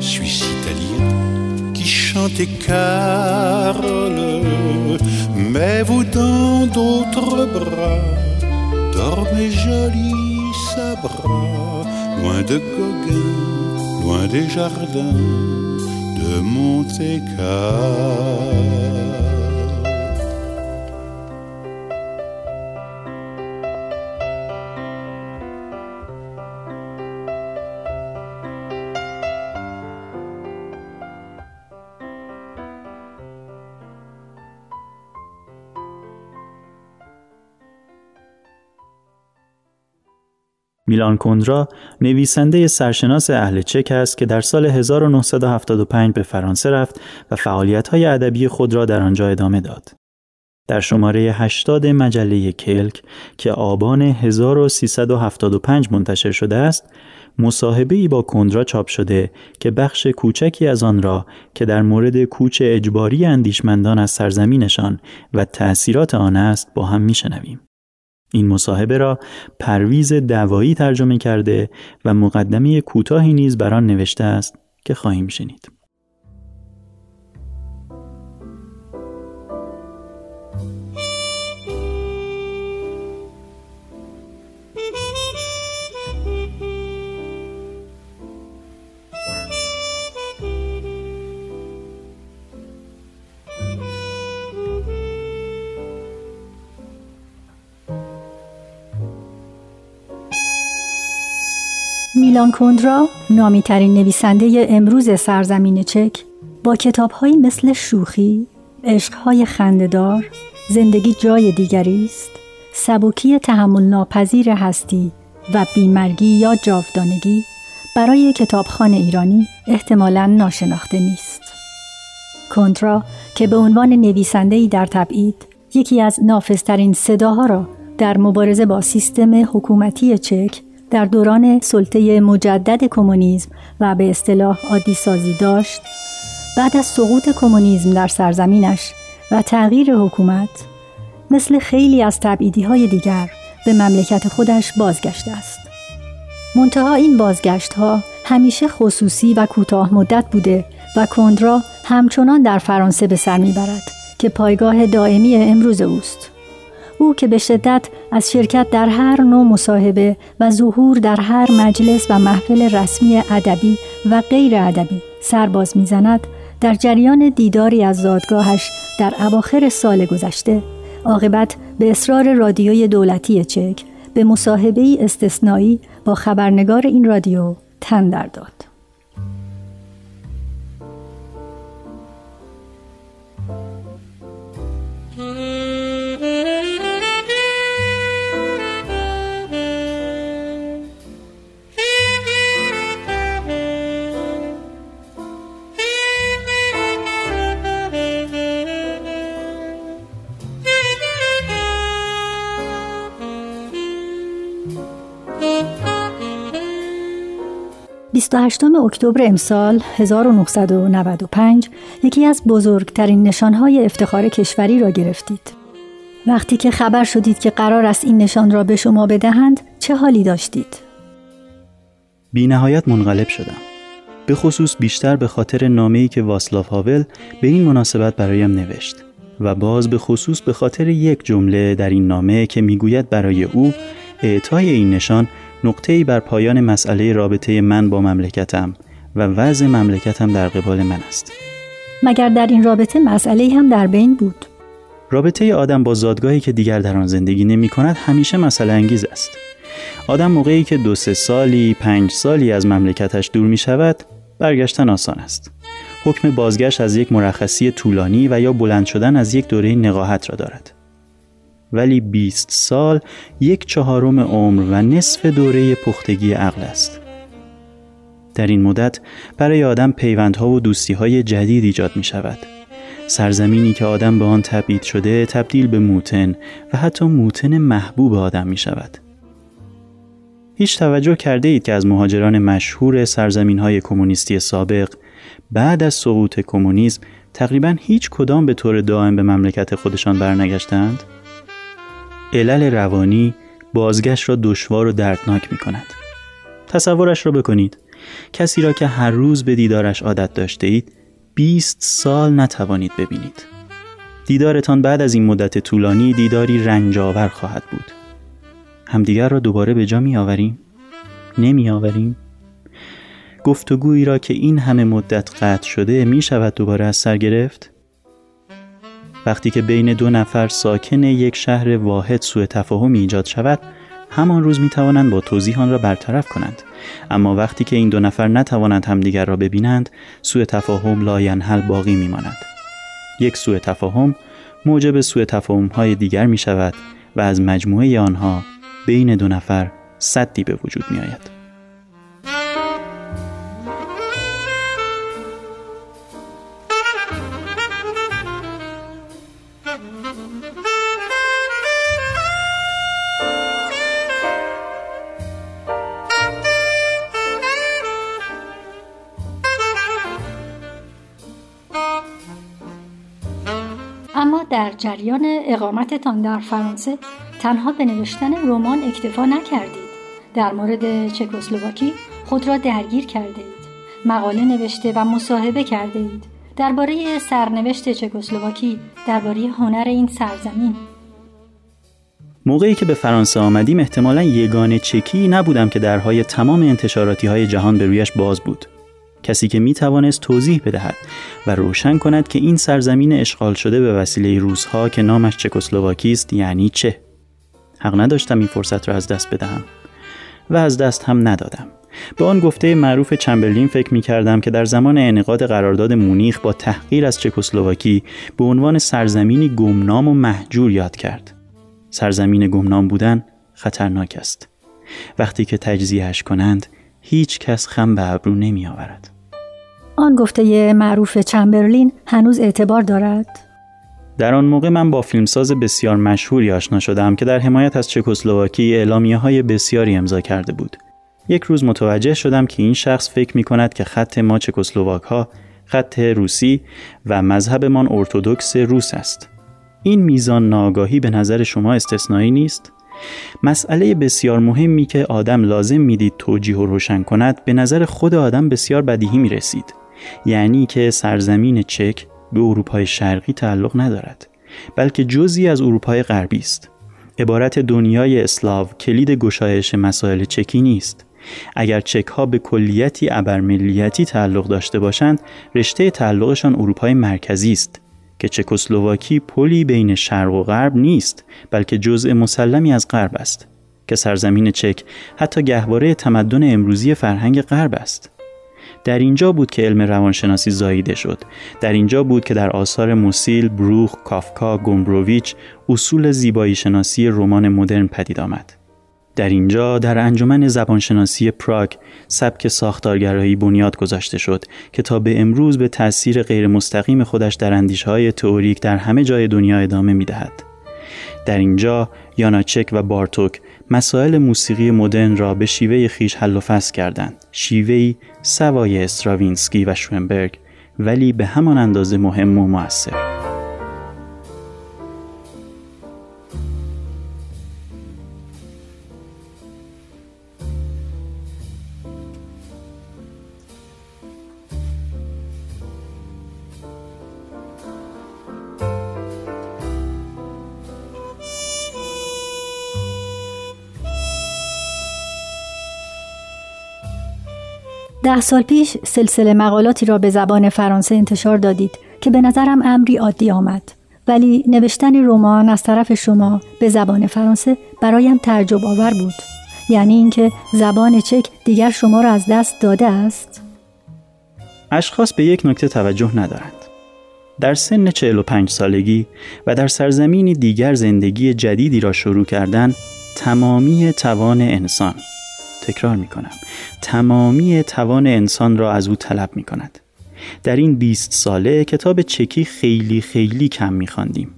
Suisse italien, qui chantait Carle. Mais vous dans d'autres bras, dormez joli Sabra, loin de Gauguin, loin des jardins de Monte-Carlo. میلان کندرا نویسنده سرشناس اهل چک است که در سال 1975 به فرانسه رفت و فعالیت‌های ادبی خود را در آنجا ادامه داد. در شماره 80 مجله کلک که آبان 1375 منتشر شده است، مصاحبه ای با کندرا چاپ شده که بخش کوچکی از آن را که در مورد کوچ اجباری اندیشمندان از سرزمینشان و تأثیرات آن است با هم میشنویم. این مصاحبه را پرویز دوایی ترجمه کرده و مقدمه کوتاهی نیز بر آن نوشته است که خواهیم شنید. میلان کندرا نامی ترین نویسنده امروز سرزمین چک با کتابهایی مثل شوخی، عشقهای خندهدار، زندگی جای دیگری است، سبکی تحمل ناپذیر هستی و بیمرگی یا جاودانگی برای کتابخان ایرانی احتمالا ناشناخته نیست. کندرا که به عنوان نویسنده‌ای در تبعید یکی از نافذترین صداها را در مبارزه با سیستم حکومتی چک در دوران سلطه مجدد کمونیسم و به اصطلاح عادی سازی داشت بعد از سقوط کمونیسم در سرزمینش و تغییر حکومت مثل خیلی از تبعیدی های دیگر به مملکت خودش بازگشته است. منتها این بازگشت ها همیشه خصوصی و کوتاه مدت بوده و کندرا همچنان در فرانسه به سر می‌برد که پایگاه دائمی امروز اوست. او که به شدت از شرکت در هر نوع مصاحبه و ظهور در هر مجلس و محفل رسمی ادبی و غیر ادبی سرباز می‌زند در جریان دیداری از زادگاهش در اواخر سال گذشته عاقبت به اصرار رادیوی دولتی چک به مصاحبه استثنایی با خبرنگار این رادیو تن در داد. 28 اکتبر امسال 1995 یکی از بزرگترین نشانهای افتخار کشوری را گرفتید. وقتی که خبر شدید که قرار است این نشان را به شما بدهند چه حالی داشتید؟ بی نهایت منقلب شدم. به خصوص بیشتر به خاطر نامه‌ای که واسلاف هاول به این مناسبت برایم نوشت و باز به خصوص به خاطر یک جمله در این نامه که می‌گوید برای او اعطای این نشان نقطه‌ای بر پایان مسئله رابطه من با مملکتم و وضع مملکتم در قبال من است. مگر در این رابطه مسئله هم در بین بود؟ رابطه آدم با زادگاهی که دیگر در آن زندگی نمی کند همیشه مسئله انگیز است. آدم موقعی که دو سه سالی، پنج سالی از مملکتش دور می شود، برگشتن آسان است. حکم بازگشت از یک مرخصی طولانی و یا بلند شدن از یک دوره نقاهت را دارد. ولی 20 سال یک چهارم عمر و نصف دوره پختگی عقل است. در این مدت برای آدم پیوندها و دوستیهای جدید ایجاد می شود. سرزمینی که آدم به آن تبعید شده تبدیل به موتن و حتی موتن محبوب آدم می شود. هیچ توجه کرده اید که از مهاجران مشهور سرزمین های کمونیستی سابق بعد از سقوط کمونیسم تقریبا هیچ کدام به طور دائم به مملکت خودشان برنگشتند؟ علل روانی بازگشت را دشوار و دردناک می کند. تصورش را بکنید کسی را که هر روز به دیدارش عادت داشته اید 20 سال نتوانید ببینید دیدارتان بعد از این مدت طولانی دیداری رنجاور خواهد بود همدیگر را دوباره به جا می آوریم؟ نمی آوریم؟ گفتگویی را که این همه مدت قطع شده می شود دوباره از سر گرفت؟ وقتی که بین دو نفر ساکن یک شهر واحد سوء تفاهمی ایجاد شود همان روز می توانند با توضیح آن را برطرف کنند اما وقتی که این دو نفر نتوانند همدیگر را ببینند سوء تفاهم لاینحل باقی می ماند. یک سوء تفاهم موجب سوء تفاهم های دیگر می شود و از مجموعه آنها بین دو نفر صدی به وجود می آید. جریان اقامتتان در فرانسه تنها به نوشتن رمان اکتفا نکردید. در مورد چکسلواکی خود را درگیر کرده اید مقاله نوشته و مصاحبه کرده اید درباره سرنوشت چکسلواکی درباره هنر این سرزمین. موقعی که به فرانسه آمدیم احتمالا یگانه چکی نبودم که درهای تمام انتشاراتی های جهان به رویش باز بود. کسی که می توانست توضیح بدهد و روشن کند که این سرزمین اشغال شده به وسیله روزها که نامش چکسلواکی است یعنی چه. حق نداشتم این فرصت را از دست بدهم و از دست هم ندادم. به آن گفته معروف چمبرلین فکر می کردم که در زمان انعقاد قرارداد مونیخ با تحقیر از چکسلواکی به عنوان سرزمینی گمنام و محجور یاد کرد. سرزمین گمنام بودن خطرناک است. وقتی که تجزیهش کنند هیچ کس خم به ابرو نمی آورد آن گفته معروف چمبرلین هنوز اعتبار دارد؟ در آن موقع من با فیلمساز بسیار مشهوری آشنا شدم که در حمایت از چکسلواکی اعلامیه های بسیاری امضا کرده بود. یک روز متوجه شدم که این شخص فکر می کند که خط ما چکسلواک ها خط روسی و مذهبمان ارتودکس روس است. این میزان ناگاهی به نظر شما استثنایی نیست؟ مسئله بسیار مهمی که آدم لازم می‌دید توجیه و روشن کند به نظر خود آدم بسیار بدیهی می رسید. یعنی که سرزمین چک به اروپای شرقی تعلق ندارد بلکه جزی از اروپای غربی است. عبارت دنیای اسلاو کلید گشایش مسائل چکی نیست. اگر چک ها به کلیتی ابرملیتی تعلق داشته باشند رشته تعلقشان اروپای مرکزی است که چکسلواکی پلی بین شرق و غرب نیست بلکه جزء مسلمی از غرب است که سرزمین چک حتی گهواره تمدن امروزی فرهنگ غرب است. در اینجا بود که علم روانشناسی زاییده شد. در اینجا بود که در آثار موسیل، بروخ، کافکا، گومبروویچ اصول زیبایی شناسی رمان مدرن پدید آمد. در اینجا در انجمن زبانشناسی پراگ سبک ساختارگرایی بنیاد گذاشته شد که تا به امروز به تأثیر غیر مستقیم خودش در های تئوریک در همه جای دنیا ادامه می دهد. در اینجا یاناچک و بارتوک مسائل موسیقی مدرن را به شیوه خیش حل و فصل کردند. شیوهی سوای استراوینسکی و شوینبرگ ولی به همان اندازه مهم و موثر ده سال پیش سلسله مقالاتی را به زبان فرانسه انتشار دادید که به نظرم امری عادی آمد. ولی نوشتن رمان از طرف شما به زبان فرانسه برایم تعجب آور بود. یعنی اینکه زبان چک دیگر شما را از دست داده است. اشخاص به یک نکته توجه ندارند. در سن 45 سالگی و در سرزمینی دیگر زندگی جدیدی را شروع کردن تمامی توان انسان. تکرار می کنم تمامی توان انسان را از او طلب می کند در این 20 ساله کتاب چکی خیلی خیلی کم می خواندیم.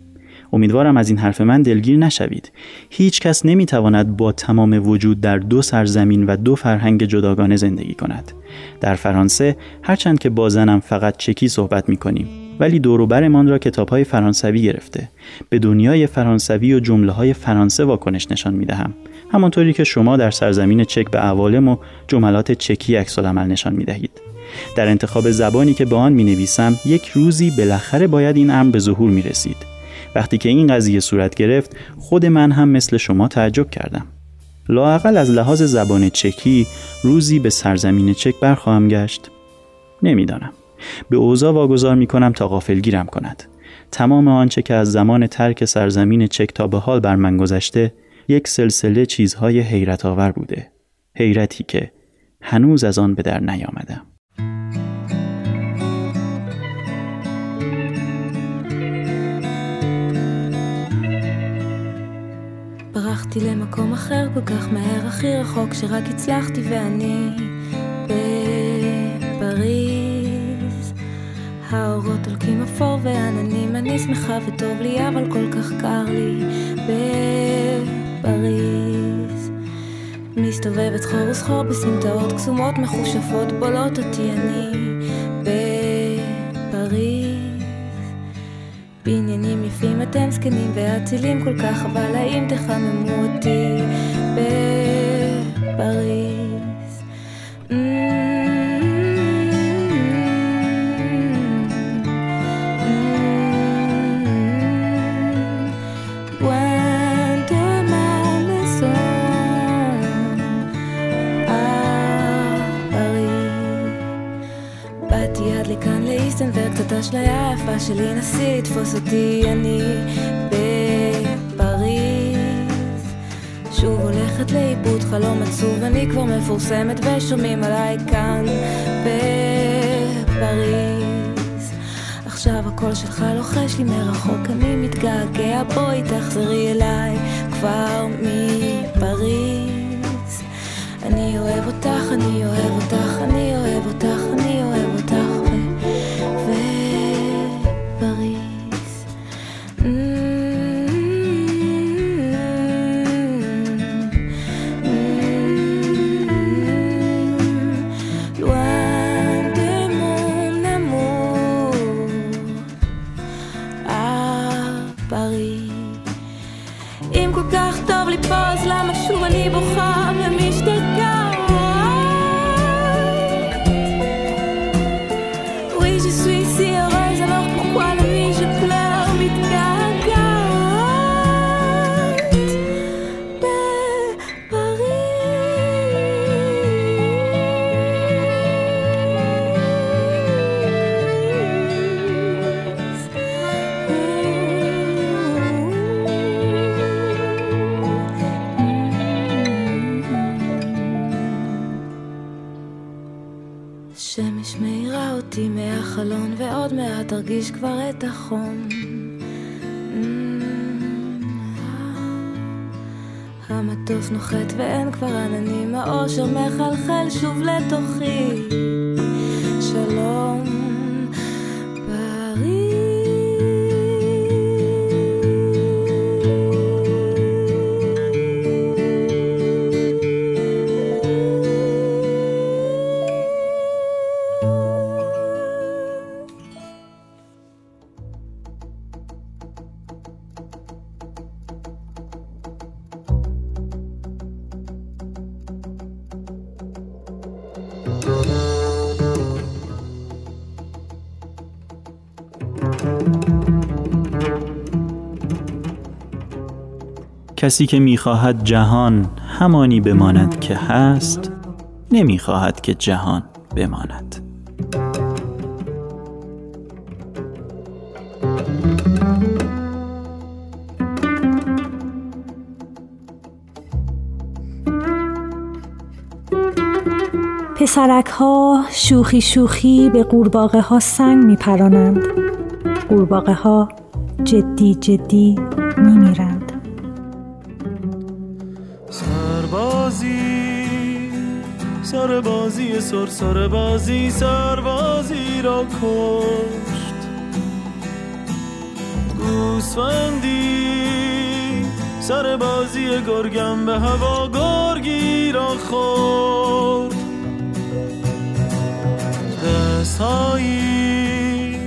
امیدوارم از این حرف من دلگیر نشوید. هیچ کس نمی تواند با تمام وجود در دو سرزمین و دو فرهنگ جداگانه زندگی کند. در فرانسه هرچند که با زنم فقط چکی صحبت می کنیم ولی دوروبرمان را کتاب های فرانسوی گرفته. به دنیای فرانسوی و جمله های فرانسه واکنش نشان می دهم همانطوری که شما در سرزمین چک به عوالم و جملات چکی عکس عمل نشان می دهید. در انتخاب زبانی که به آن می نویسم یک روزی بالاخره باید این امر به ظهور می رسید. وقتی که این قضیه صورت گرفت خود من هم مثل شما تعجب کردم. لاقل از لحاظ زبان چکی روزی به سرزمین چک برخواهم گشت؟ نمی‌دانم. به اوضاع واگذار می کنم تا غافل گیرم کند. تمام آنچه که از زمان ترک سرزمین چک تا به حال بر من گذشته یک سلسله چیزهای حیرت آور بوده حیرتی که هنوز از آن به در نیامدم ברחתי למקום אחר כל כך מהר, הכי רחוק שרק הצלחתי ואני בפריז. האורות הולקים אפור ועננים, אני שמחה וטוב לי, אבל כל כך קר לי בפריז. מסתובבת חור וסחור בסמטאות קסומות מחושפות, בולות אותי אני בפריז. בניינים יפים אתם זקנים ואצילים כל כך, אבל האם תחממו אותי בפריז? לכאן לאיסטנברג, קצת אשליה היפה שלי, נסי לתפוס אותי, אני בפריז. שוב הולכת לאיבוד חלום עצוב, אני כבר מפורסמת ושומעים עליי כאן בפריז. עכשיו הקול שלך לוחש לי מרחוק, אני מתגעגע, בואי תחזרי אליי כבר מפריז. אני אוהב אותך, אני אוהב אותך, אני אוהב אותך, המטוס נוחת ואין כבר עננים, האושר מחלחל שוב לתוכי. שלום, کسی که می‌خواهد جهان همانی بماند که هست نمی‌خواهد که جهان بماند. پسرک ها شوخی شوخی به قورباغه ها سنگ می پرانند قورباغه ها جدی جدی می سربازی سر سربازی سربازی را کشت. گوسفندی سربازی گرگم به هوا گرگی را خورد. دستهایی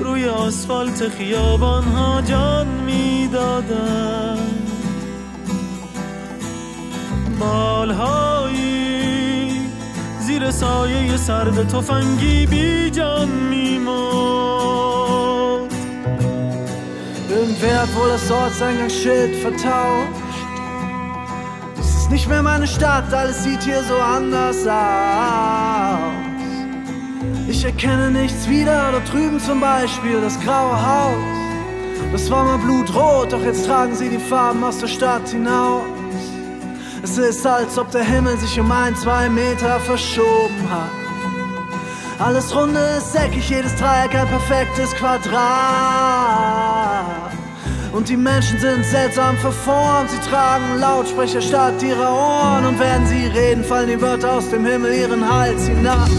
روی آسفالت خیابان ها جان می‌دادند بالهایی زیر سایه سرد تفنگی بی جان میمرد Irgendwer hat wohl das Ortseingangsschild vertauscht. Das ist nicht mehr meine Stadt, alles sieht hier so anders aus. Ich erkenne nichts wieder, da drüben zum Beispiel das graue Haus. Das war mal blutrot, doch jetzt tragen sie die Farben aus der Stadt hinaus. Es ist, als ob der Himmel sich um ein, zwei Meter verschoben hat. Alles runde ist eckig, jedes Dreieck ein perfektes Quadrat. Und die Menschen sind seltsam verformt. Sie tragen Lautsprecher statt ihrer Ohren. Und wenn sie reden, fallen die Wörter aus dem Himmel ihren Hals hinab.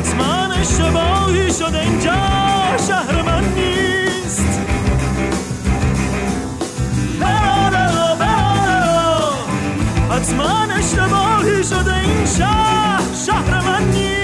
حتما اشتباهی شده اینجا شهر حتما اشتباهی شده این شهر. شهر من نیست.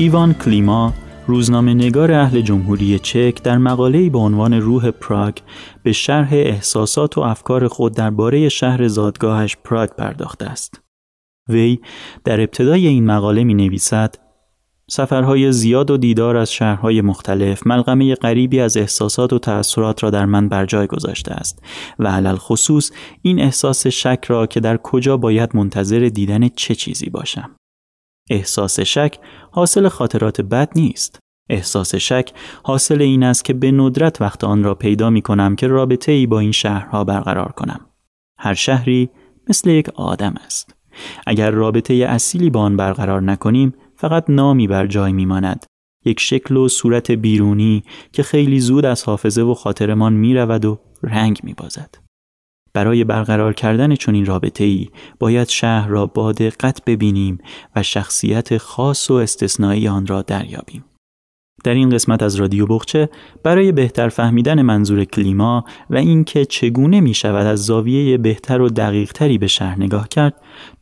ایوان کلیما روزنامه نگار اهل جمهوری چک در مقاله‌ای با عنوان روح پراگ به شرح احساسات و افکار خود درباره شهر زادگاهش پراگ پرداخته است. وی در ابتدای این مقاله می نویسد سفرهای زیاد و دیدار از شهرهای مختلف ملغمه غریبی از احساسات و تأثیرات را در من بر جای گذاشته است و علل خصوص این احساس شک را که در کجا باید منتظر دیدن چه چیزی باشم. احساس شک حاصل خاطرات بد نیست. احساس شک حاصل این است که به ندرت وقت آن را پیدا می کنم که رابطه ای با این شهرها برقرار کنم. هر شهری مثل یک آدم است. اگر رابطه اصیلی با آن برقرار نکنیم فقط نامی بر جای می ماند. یک شکل و صورت بیرونی که خیلی زود از حافظه و خاطرمان می رود و رنگ می بازد. برای برقرار کردن چنین رابطه ای باید شهر را با دقت ببینیم و شخصیت خاص و استثنایی آن را دریابیم. در این قسمت از رادیو بخچه برای بهتر فهمیدن منظور کلیما و اینکه چگونه می شود از زاویه بهتر و دقیقتری به شهر نگاه کرد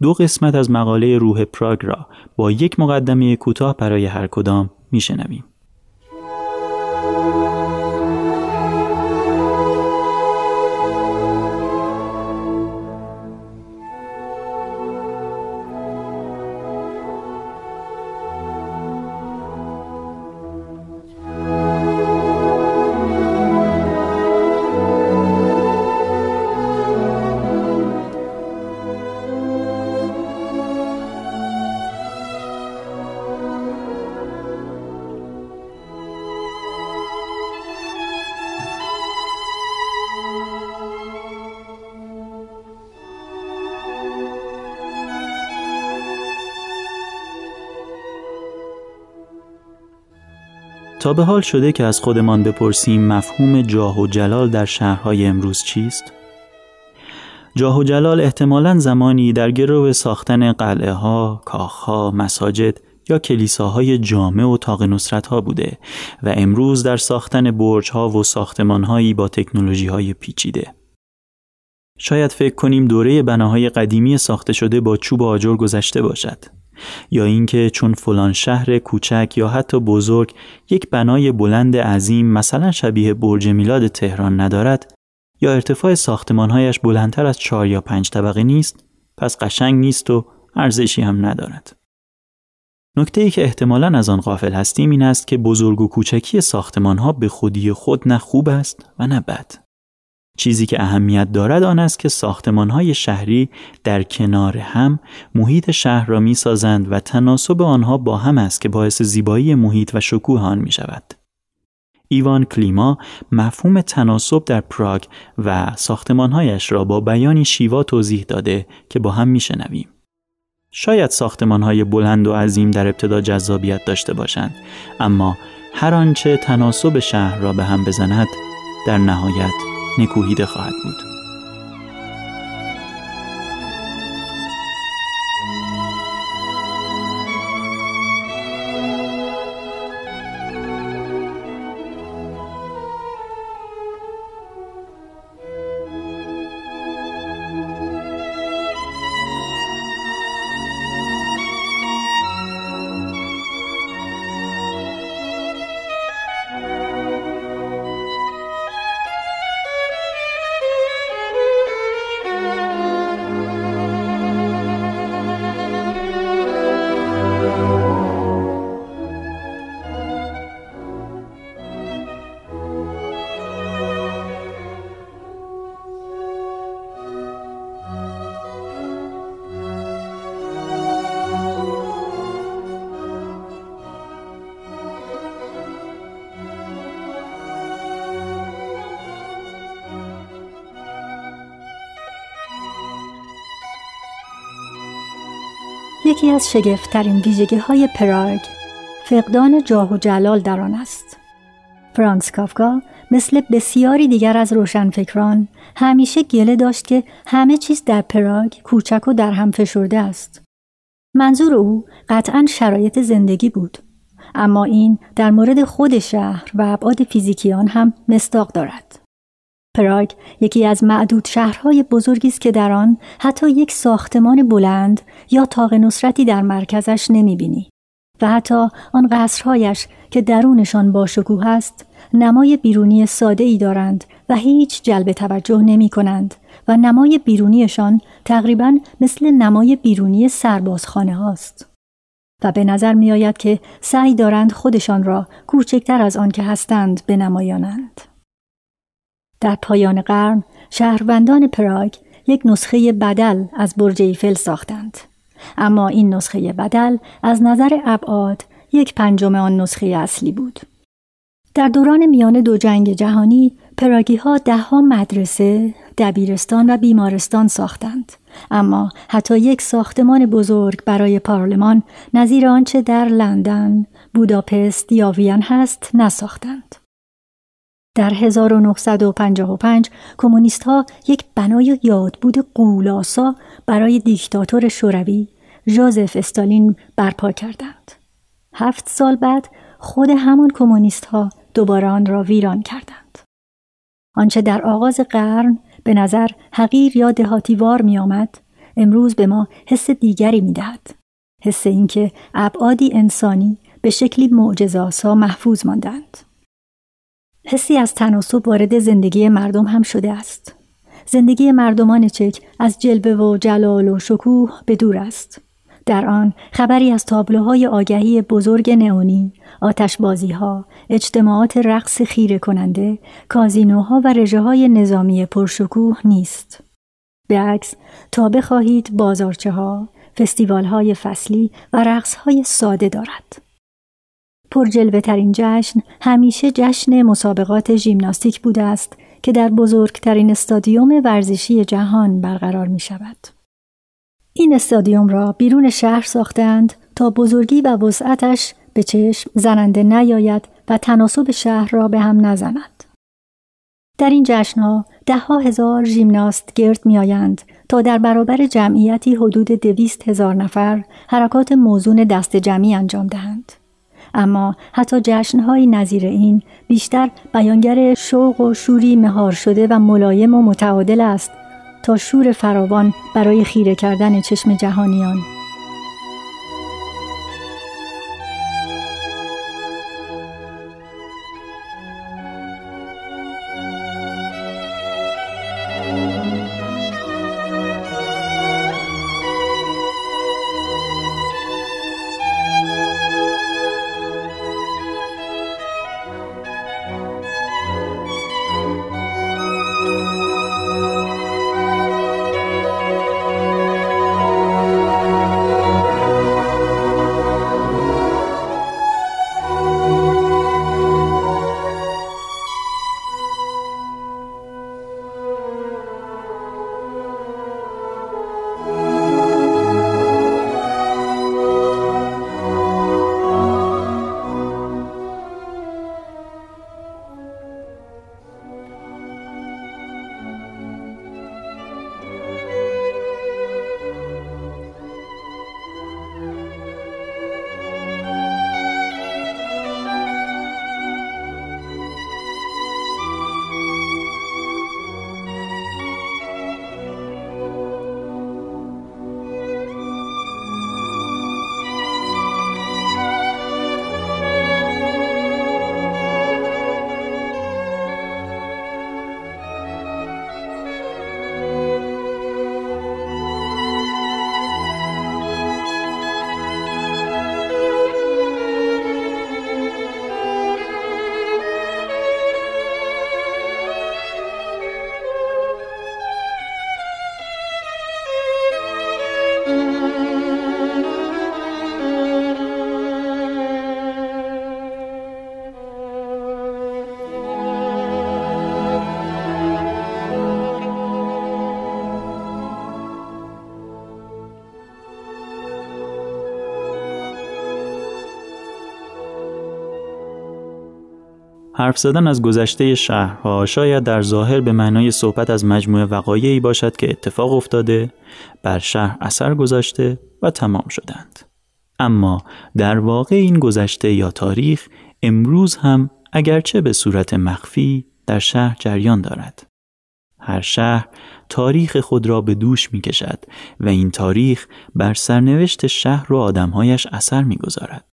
دو قسمت از مقاله روح پراگ را با یک مقدمه کوتاه برای هر کدام می شنویم. به حال شده که از خودمان بپرسیم مفهوم جاه و جلال در شهرهای امروز چیست؟ جاه و جلال احتمالا زمانی در گرو ساختن قلعه ها، کاخ ها، مساجد یا کلیساهای جامع و تاق نصرت ها بوده و امروز در ساختن برج ها و ساختمان هایی با تکنولوژی های پیچیده. شاید فکر کنیم دوره بناهای قدیمی ساخته شده با چوب آجر گذشته باشد. یا اینکه چون فلان شهر کوچک یا حتی بزرگ یک بنای بلند عظیم مثلا شبیه برج میلاد تهران ندارد یا ارتفاع ساختمانهایش بلندتر از چهار یا پنج طبقه نیست پس قشنگ نیست و ارزشی هم ندارد. نکته ای که احتمالا از آن غافل هستیم این است که بزرگ و کوچکی ساختمان به خودی خود نه خوب است و نه بد. چیزی که اهمیت دارد آن است که ساختمان شهری در کنار هم محیط شهر را می سازند و تناسب آنها با هم است که باعث زیبایی محیط و شکوه آن می شود. ایوان کلیما مفهوم تناسب در پراگ و ساختمانهایش را با بیانی شیوا توضیح داده که با هم میشنویم. شاید ساختمانهای بلند و عظیم در ابتدا جذابیت داشته باشند اما هر آنچه تناسب شهر را به هم بزند در نهایت نکوهیده خواهد بود. یکی از شگفتترین ویژگی های پراگ فقدان جاه و جلال در آن است. فرانس کافکا مثل بسیاری دیگر از روشنفکران همیشه گله داشت که همه چیز در پراگ کوچک و در هم فشرده است. منظور او قطعا شرایط زندگی بود. اما این در مورد خود شهر و ابعاد فیزیکی آن هم مستاق دارد. پراگ یکی از معدود شهرهای بزرگی است که در آن حتی یک ساختمان بلند یا تاق نصرتی در مرکزش نمی‌بینی و حتی آن قصرهایش که درونشان با شکوه است نمای بیرونی ساده ای دارند و هیچ جلب توجه نمی کنند و نمای بیرونیشان تقریبا مثل نمای بیرونی سربازخانه هاست. و به نظر می آید که سعی دارند خودشان را کوچکتر از آن که هستند بنمایانند. در پایان قرن شهروندان پراگ یک نسخه بدل از برج ایفل ساختند. اما این نسخه بدل از نظر ابعاد یک پنجم آن نسخه اصلی بود. در دوران میان دو جنگ جهانی پراگی ها ده ها مدرسه، دبیرستان و بیمارستان ساختند. اما حتی یک ساختمان بزرگ برای پارلمان نظیر آنچه در لندن، بوداپست یا وین هست نساختند. در 1955 کمونیست ها یک بنای یادبود قولاسا برای دیکتاتور شوروی ژوزف استالین برپا کردند. هفت سال بعد خود همان کمونیست ها دوباره آن را ویران کردند. آنچه در آغاز قرن به نظر حقیر یا دهاتیوار می آمد، امروز به ما حس دیگری می دهد. حس اینکه ابعادی انسانی به شکلی معجزاسا محفوظ ماندند. حسی از تناسب وارد زندگی مردم هم شده است. زندگی مردمان چک از جلبه و جلال و شکوه به دور است. در آن خبری از تابلوهای آگهی بزرگ نئونی، آتشبازی ها، اجتماعات رقص خیره کننده، کازینوها و رژه های نظامی پرشکوه نیست. به عکس تا بخواهید بازارچه ها، فستیوال های فصلی و رقص های ساده دارد. پرجلوه ترین جشن همیشه جشن مسابقات ژیمناستیک بوده است که در بزرگترین استادیوم ورزشی جهان برقرار می شود. این استادیوم را بیرون شهر ساختند تا بزرگی و وسعتش به چشم زننده نیاید و تناسب شهر را به هم نزند. در این جشنها ده ها هزار ژیمناست گرد می آیند تا در برابر جمعیتی حدود دویست هزار نفر حرکات موزون دست جمعی انجام دهند. اما حتی جشنهایی نظیر این بیشتر بیانگر شوق و شوری مهار شده و ملایم و متعادل است تا شور فراوان برای خیره کردن چشم جهانیان. حرف زدن از گذشته شهرها شاید در ظاهر به معنای صحبت از مجموعه وقایعی باشد که اتفاق افتاده، بر شهر اثر گذاشته و تمام شدند. اما در واقع این گذشته یا تاریخ امروز هم اگرچه به صورت مخفی در شهر جریان دارد. هر شهر تاریخ خود را به دوش می کشد و این تاریخ بر سرنوشت شهر و آدمهایش اثر می گذارد.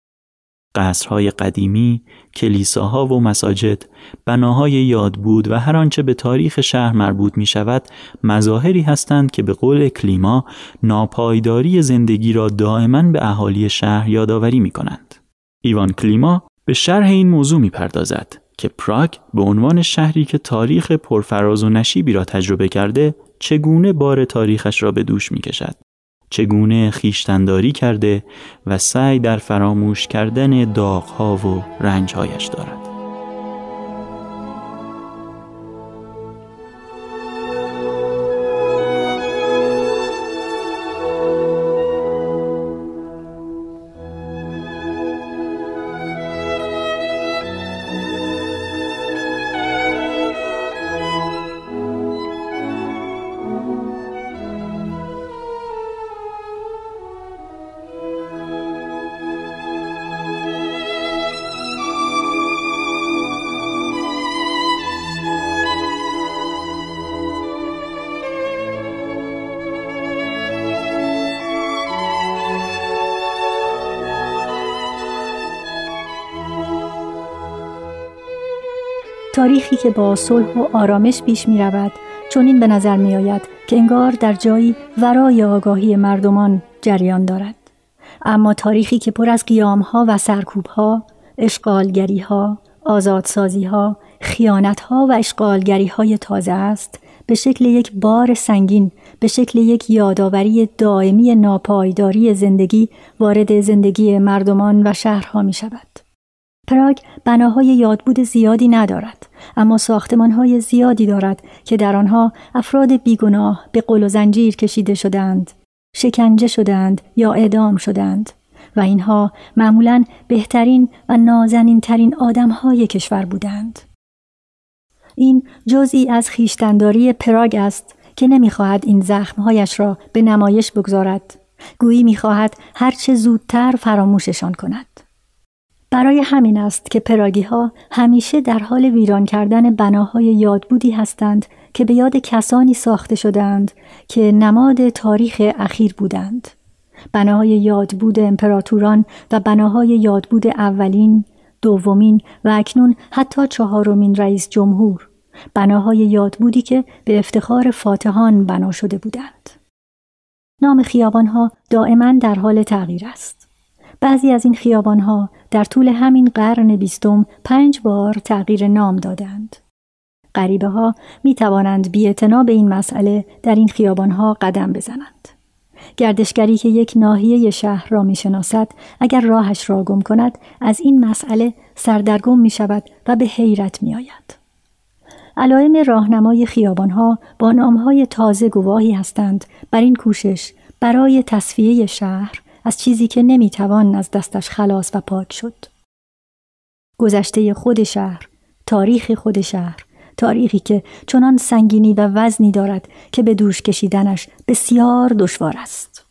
قصرهای قدیمی، کلیساها و مساجد، بناهای یاد بود و هر آنچه به تاریخ شهر مربوط می شود مظاهری هستند که به قول کلیما ناپایداری زندگی را دائما به اهالی شهر یادآوری می کنند. ایوان کلیما به شرح این موضوع می پردازد که پراگ به عنوان شهری که تاریخ پرفراز و نشیبی را تجربه کرده چگونه بار تاریخش را به دوش می کشد چگونه خیشتنداری کرده و سعی در فراموش کردن داغها و رنجهایش دارد. تاریخی که با صلح و آرامش پیش می رود چون این به نظر می آید که انگار در جایی ورای آگاهی مردمان جریان دارد. اما تاریخی که پر از قیامها و سرکوبها، اشغالگریها، آزادسازیها، خیانتها و اشغالگری های تازه است به شکل یک بار سنگین به شکل یک یادآوری دائمی ناپایداری زندگی وارد زندگی مردمان و شهرها می شود. پراگ بناهای یادبود زیادی ندارد اما ساختمانهای زیادی دارد که در آنها افراد بیگناه به قل و زنجیر کشیده شدند شکنجه شدند یا اعدام شدند و اینها معمولا بهترین و نازنین ترین آدمهای کشور بودند. این جزئی از خیشتنداری پراگ است که نمی‌خواهد این زخمهایش را به نمایش بگذارد. گویی می‌خواهد هرچه زودتر فراموششان کند. برای همین است که پراگی ها همیشه در حال ویران کردن بناهای یادبودی هستند که به یاد کسانی ساخته شدند که نماد تاریخ اخیر بودند. بناهای یادبود امپراتوران و بناهای یادبود اولین، دومین و اکنون حتی چهارمین رئیس جمهور. بناهای یادبودی که به افتخار فاتحان بنا شده بودند. نام خیابانها دائما در حال تغییر است. بعضی از این خیابانها در طول همین قرن بیستم پنج بار تغییر نام دادند. غریبه ها می توانند بی به این مسئله در این خیابانها قدم بزنند. گردشگری که یک ناحیه شهر را می شناسد اگر راهش را گم کند از این مسئله سردرگم می شود و به حیرت می آید. علائم راهنمای خیابانها با نامهای تازه گواهی هستند بر این کوشش برای تصفیه شهر از چیزی که نمی‌توان از دستش خلاص و پاک شد. گذشته خود شهر، تاریخ خود شهر، تاریخی که چنان سنگینی و وزنی دارد که به دوش کشیدنش بسیار دشوار است.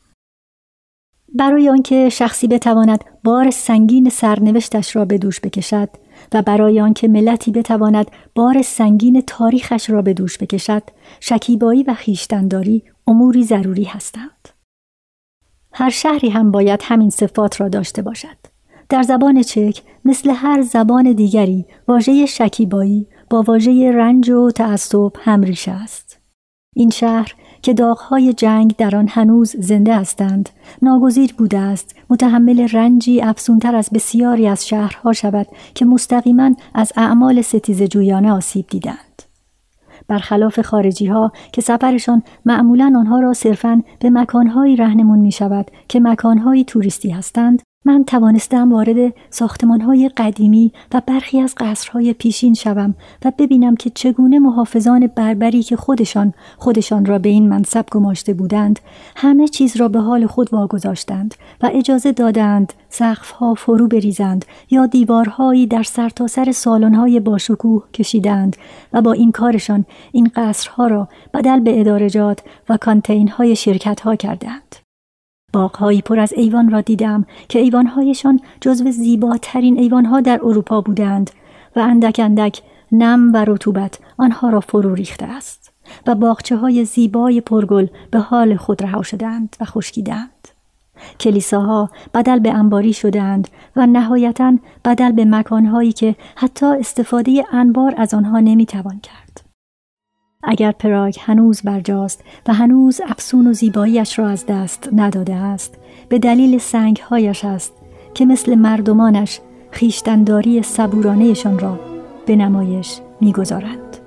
برای آنکه شخصی بتواند بار سنگین سرنوشتش را به دوش بکشد و برای آنکه ملتی بتواند بار سنگین تاریخش را به دوش بکشد شکیبایی و خیشتنداری اموری ضروری هستند هر شهری هم باید همین صفات را داشته باشد. در زبان چک مثل هر زبان دیگری واژه شکیبایی با واژه رنج و تعصب همریشه است. این شهر که داغهای جنگ در آن هنوز زنده هستند ناگزیر بوده است متحمل رنجی افسونتر از بسیاری از شهرها شود که مستقیما از اعمال ستیز جویانه آسیب دیدند. برخلاف خارجی ها که سفرشان معمولا آنها را صرفا به مکانهایی رهنمون می شود که مکانهایی توریستی هستند من توانستم وارد های قدیمی و برخی از قصرهای پیشین شوم و ببینم که چگونه محافظان بربری که خودشان خودشان را به این منصب گماشته بودند همه چیز را به حال خود واگذاشتند و اجازه دادند سقفها فرو بریزند یا دیوارهایی در سرتاسر سر های باشکوه کشیدند و با این کارشان این قصرها را بدل به ادارجات و کانتین های شرکت ها کردند. باغهایی پر از ایوان را دیدم که ایوانهایشان جزو زیباترین ایوانها در اروپا بودند و اندک اندک نم و رطوبت آنها را فرو ریخته است و باغچه های زیبای پرگل به حال خود رها شدند و خشکیدند. کلیساها بدل به انباری شدند و نهایتا بدل به مکانهایی که حتی استفاده انبار از آنها نمی‌توان کرد. اگر پراگ هنوز برجاست و هنوز افسون و زیباییش را از دست نداده است به دلیل سنگهایش است که مثل مردمانش خیشتنداری صبورانهشان را به نمایش می‌گذارند.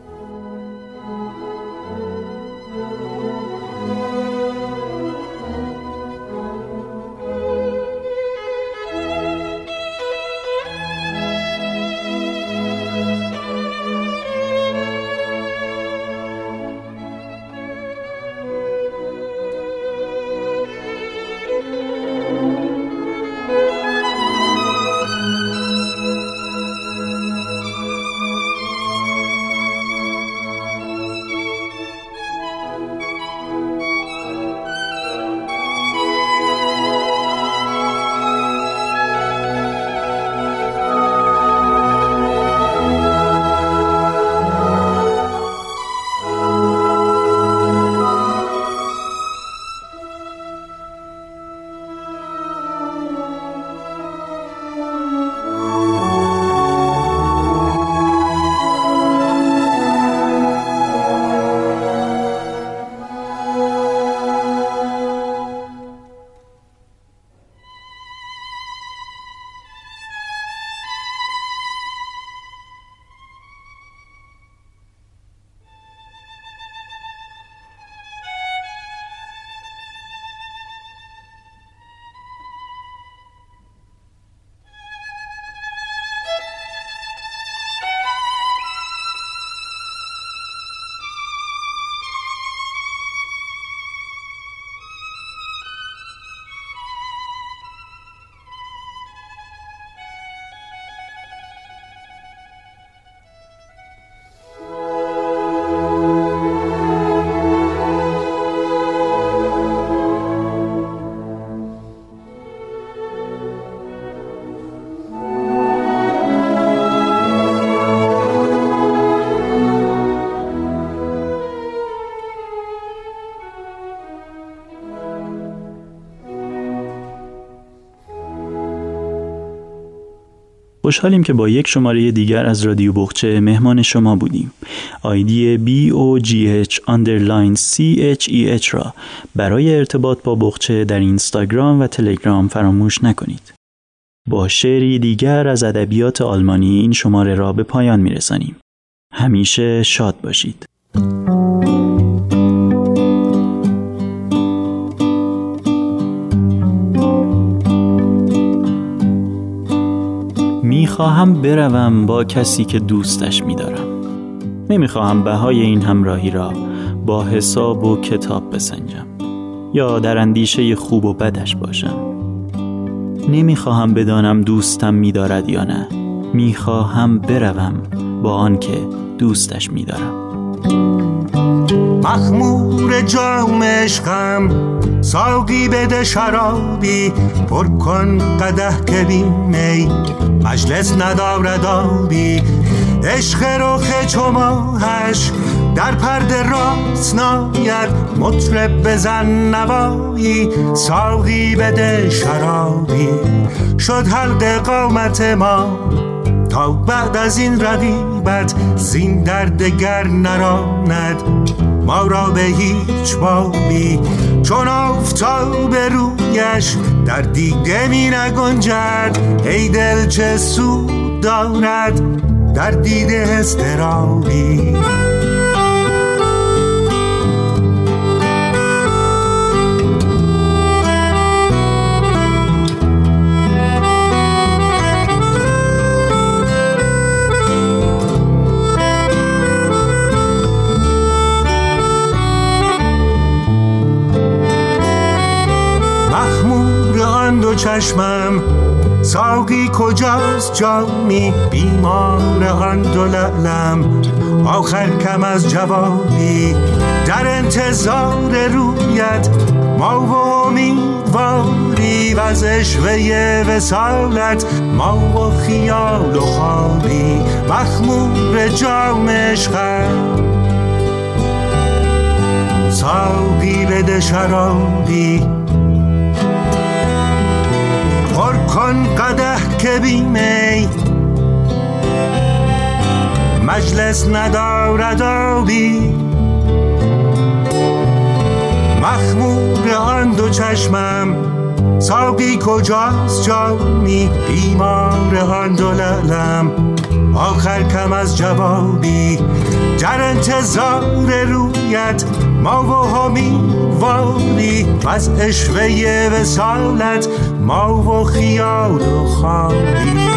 خوشحالیم که با یک شماره دیگر از رادیو بخچه مهمان شما بودیم. آیدی BOGH underline CHEH را برای ارتباط با بخچه در اینستاگرام و تلگرام فراموش نکنید. با شعری دیگر از ادبیات آلمانی این شماره را به پایان میرسانیم. همیشه شاد باشید. می‌خواهم بروم با کسی که دوستش میدارم. نمی‌خواهم بهای این همراهی را با حساب و کتاب بسنجم یا در اندیشه خوب و بدش باشم. نمی‌خواهم بدانم دوستم میدارد یا نه. می‌خواهم بروم با آنکه دوستش میدارم. مخمور جام عشقم ساقی بده شرابی. پر کن قده که می مجلس ندارد آبی. عشق رخ چو ماهش در پرده راست ناید. مطرب بزن نوایی ساقی بده شرابی. شد حلق قامت ما تا بعد از این رقیبت زین دردگر نراند. ما را به هیچ بابی چون آفتاب رویش در دیده می نگنجد. ای دل چه سود دارد در دیده استرابی چشمم ساقی کجاست جامی؟ بیمار آن دو لعلم آخر کم از جوابی در انتظار رویت ما و امیدواری و از اشوه وسالت ما و خیال و خوابی مخمور جام عشقم ساقی بده شرابی کن قده که بیمی مجلس ندارد آبی. مخمور آن دو چشمم. ساقی کجاست جامی بیمار آن دو لعلم. آخر کم از جوابی. در انتظار رویت ما و همی واری. از اشوه وسالت ما و خیال و خوابی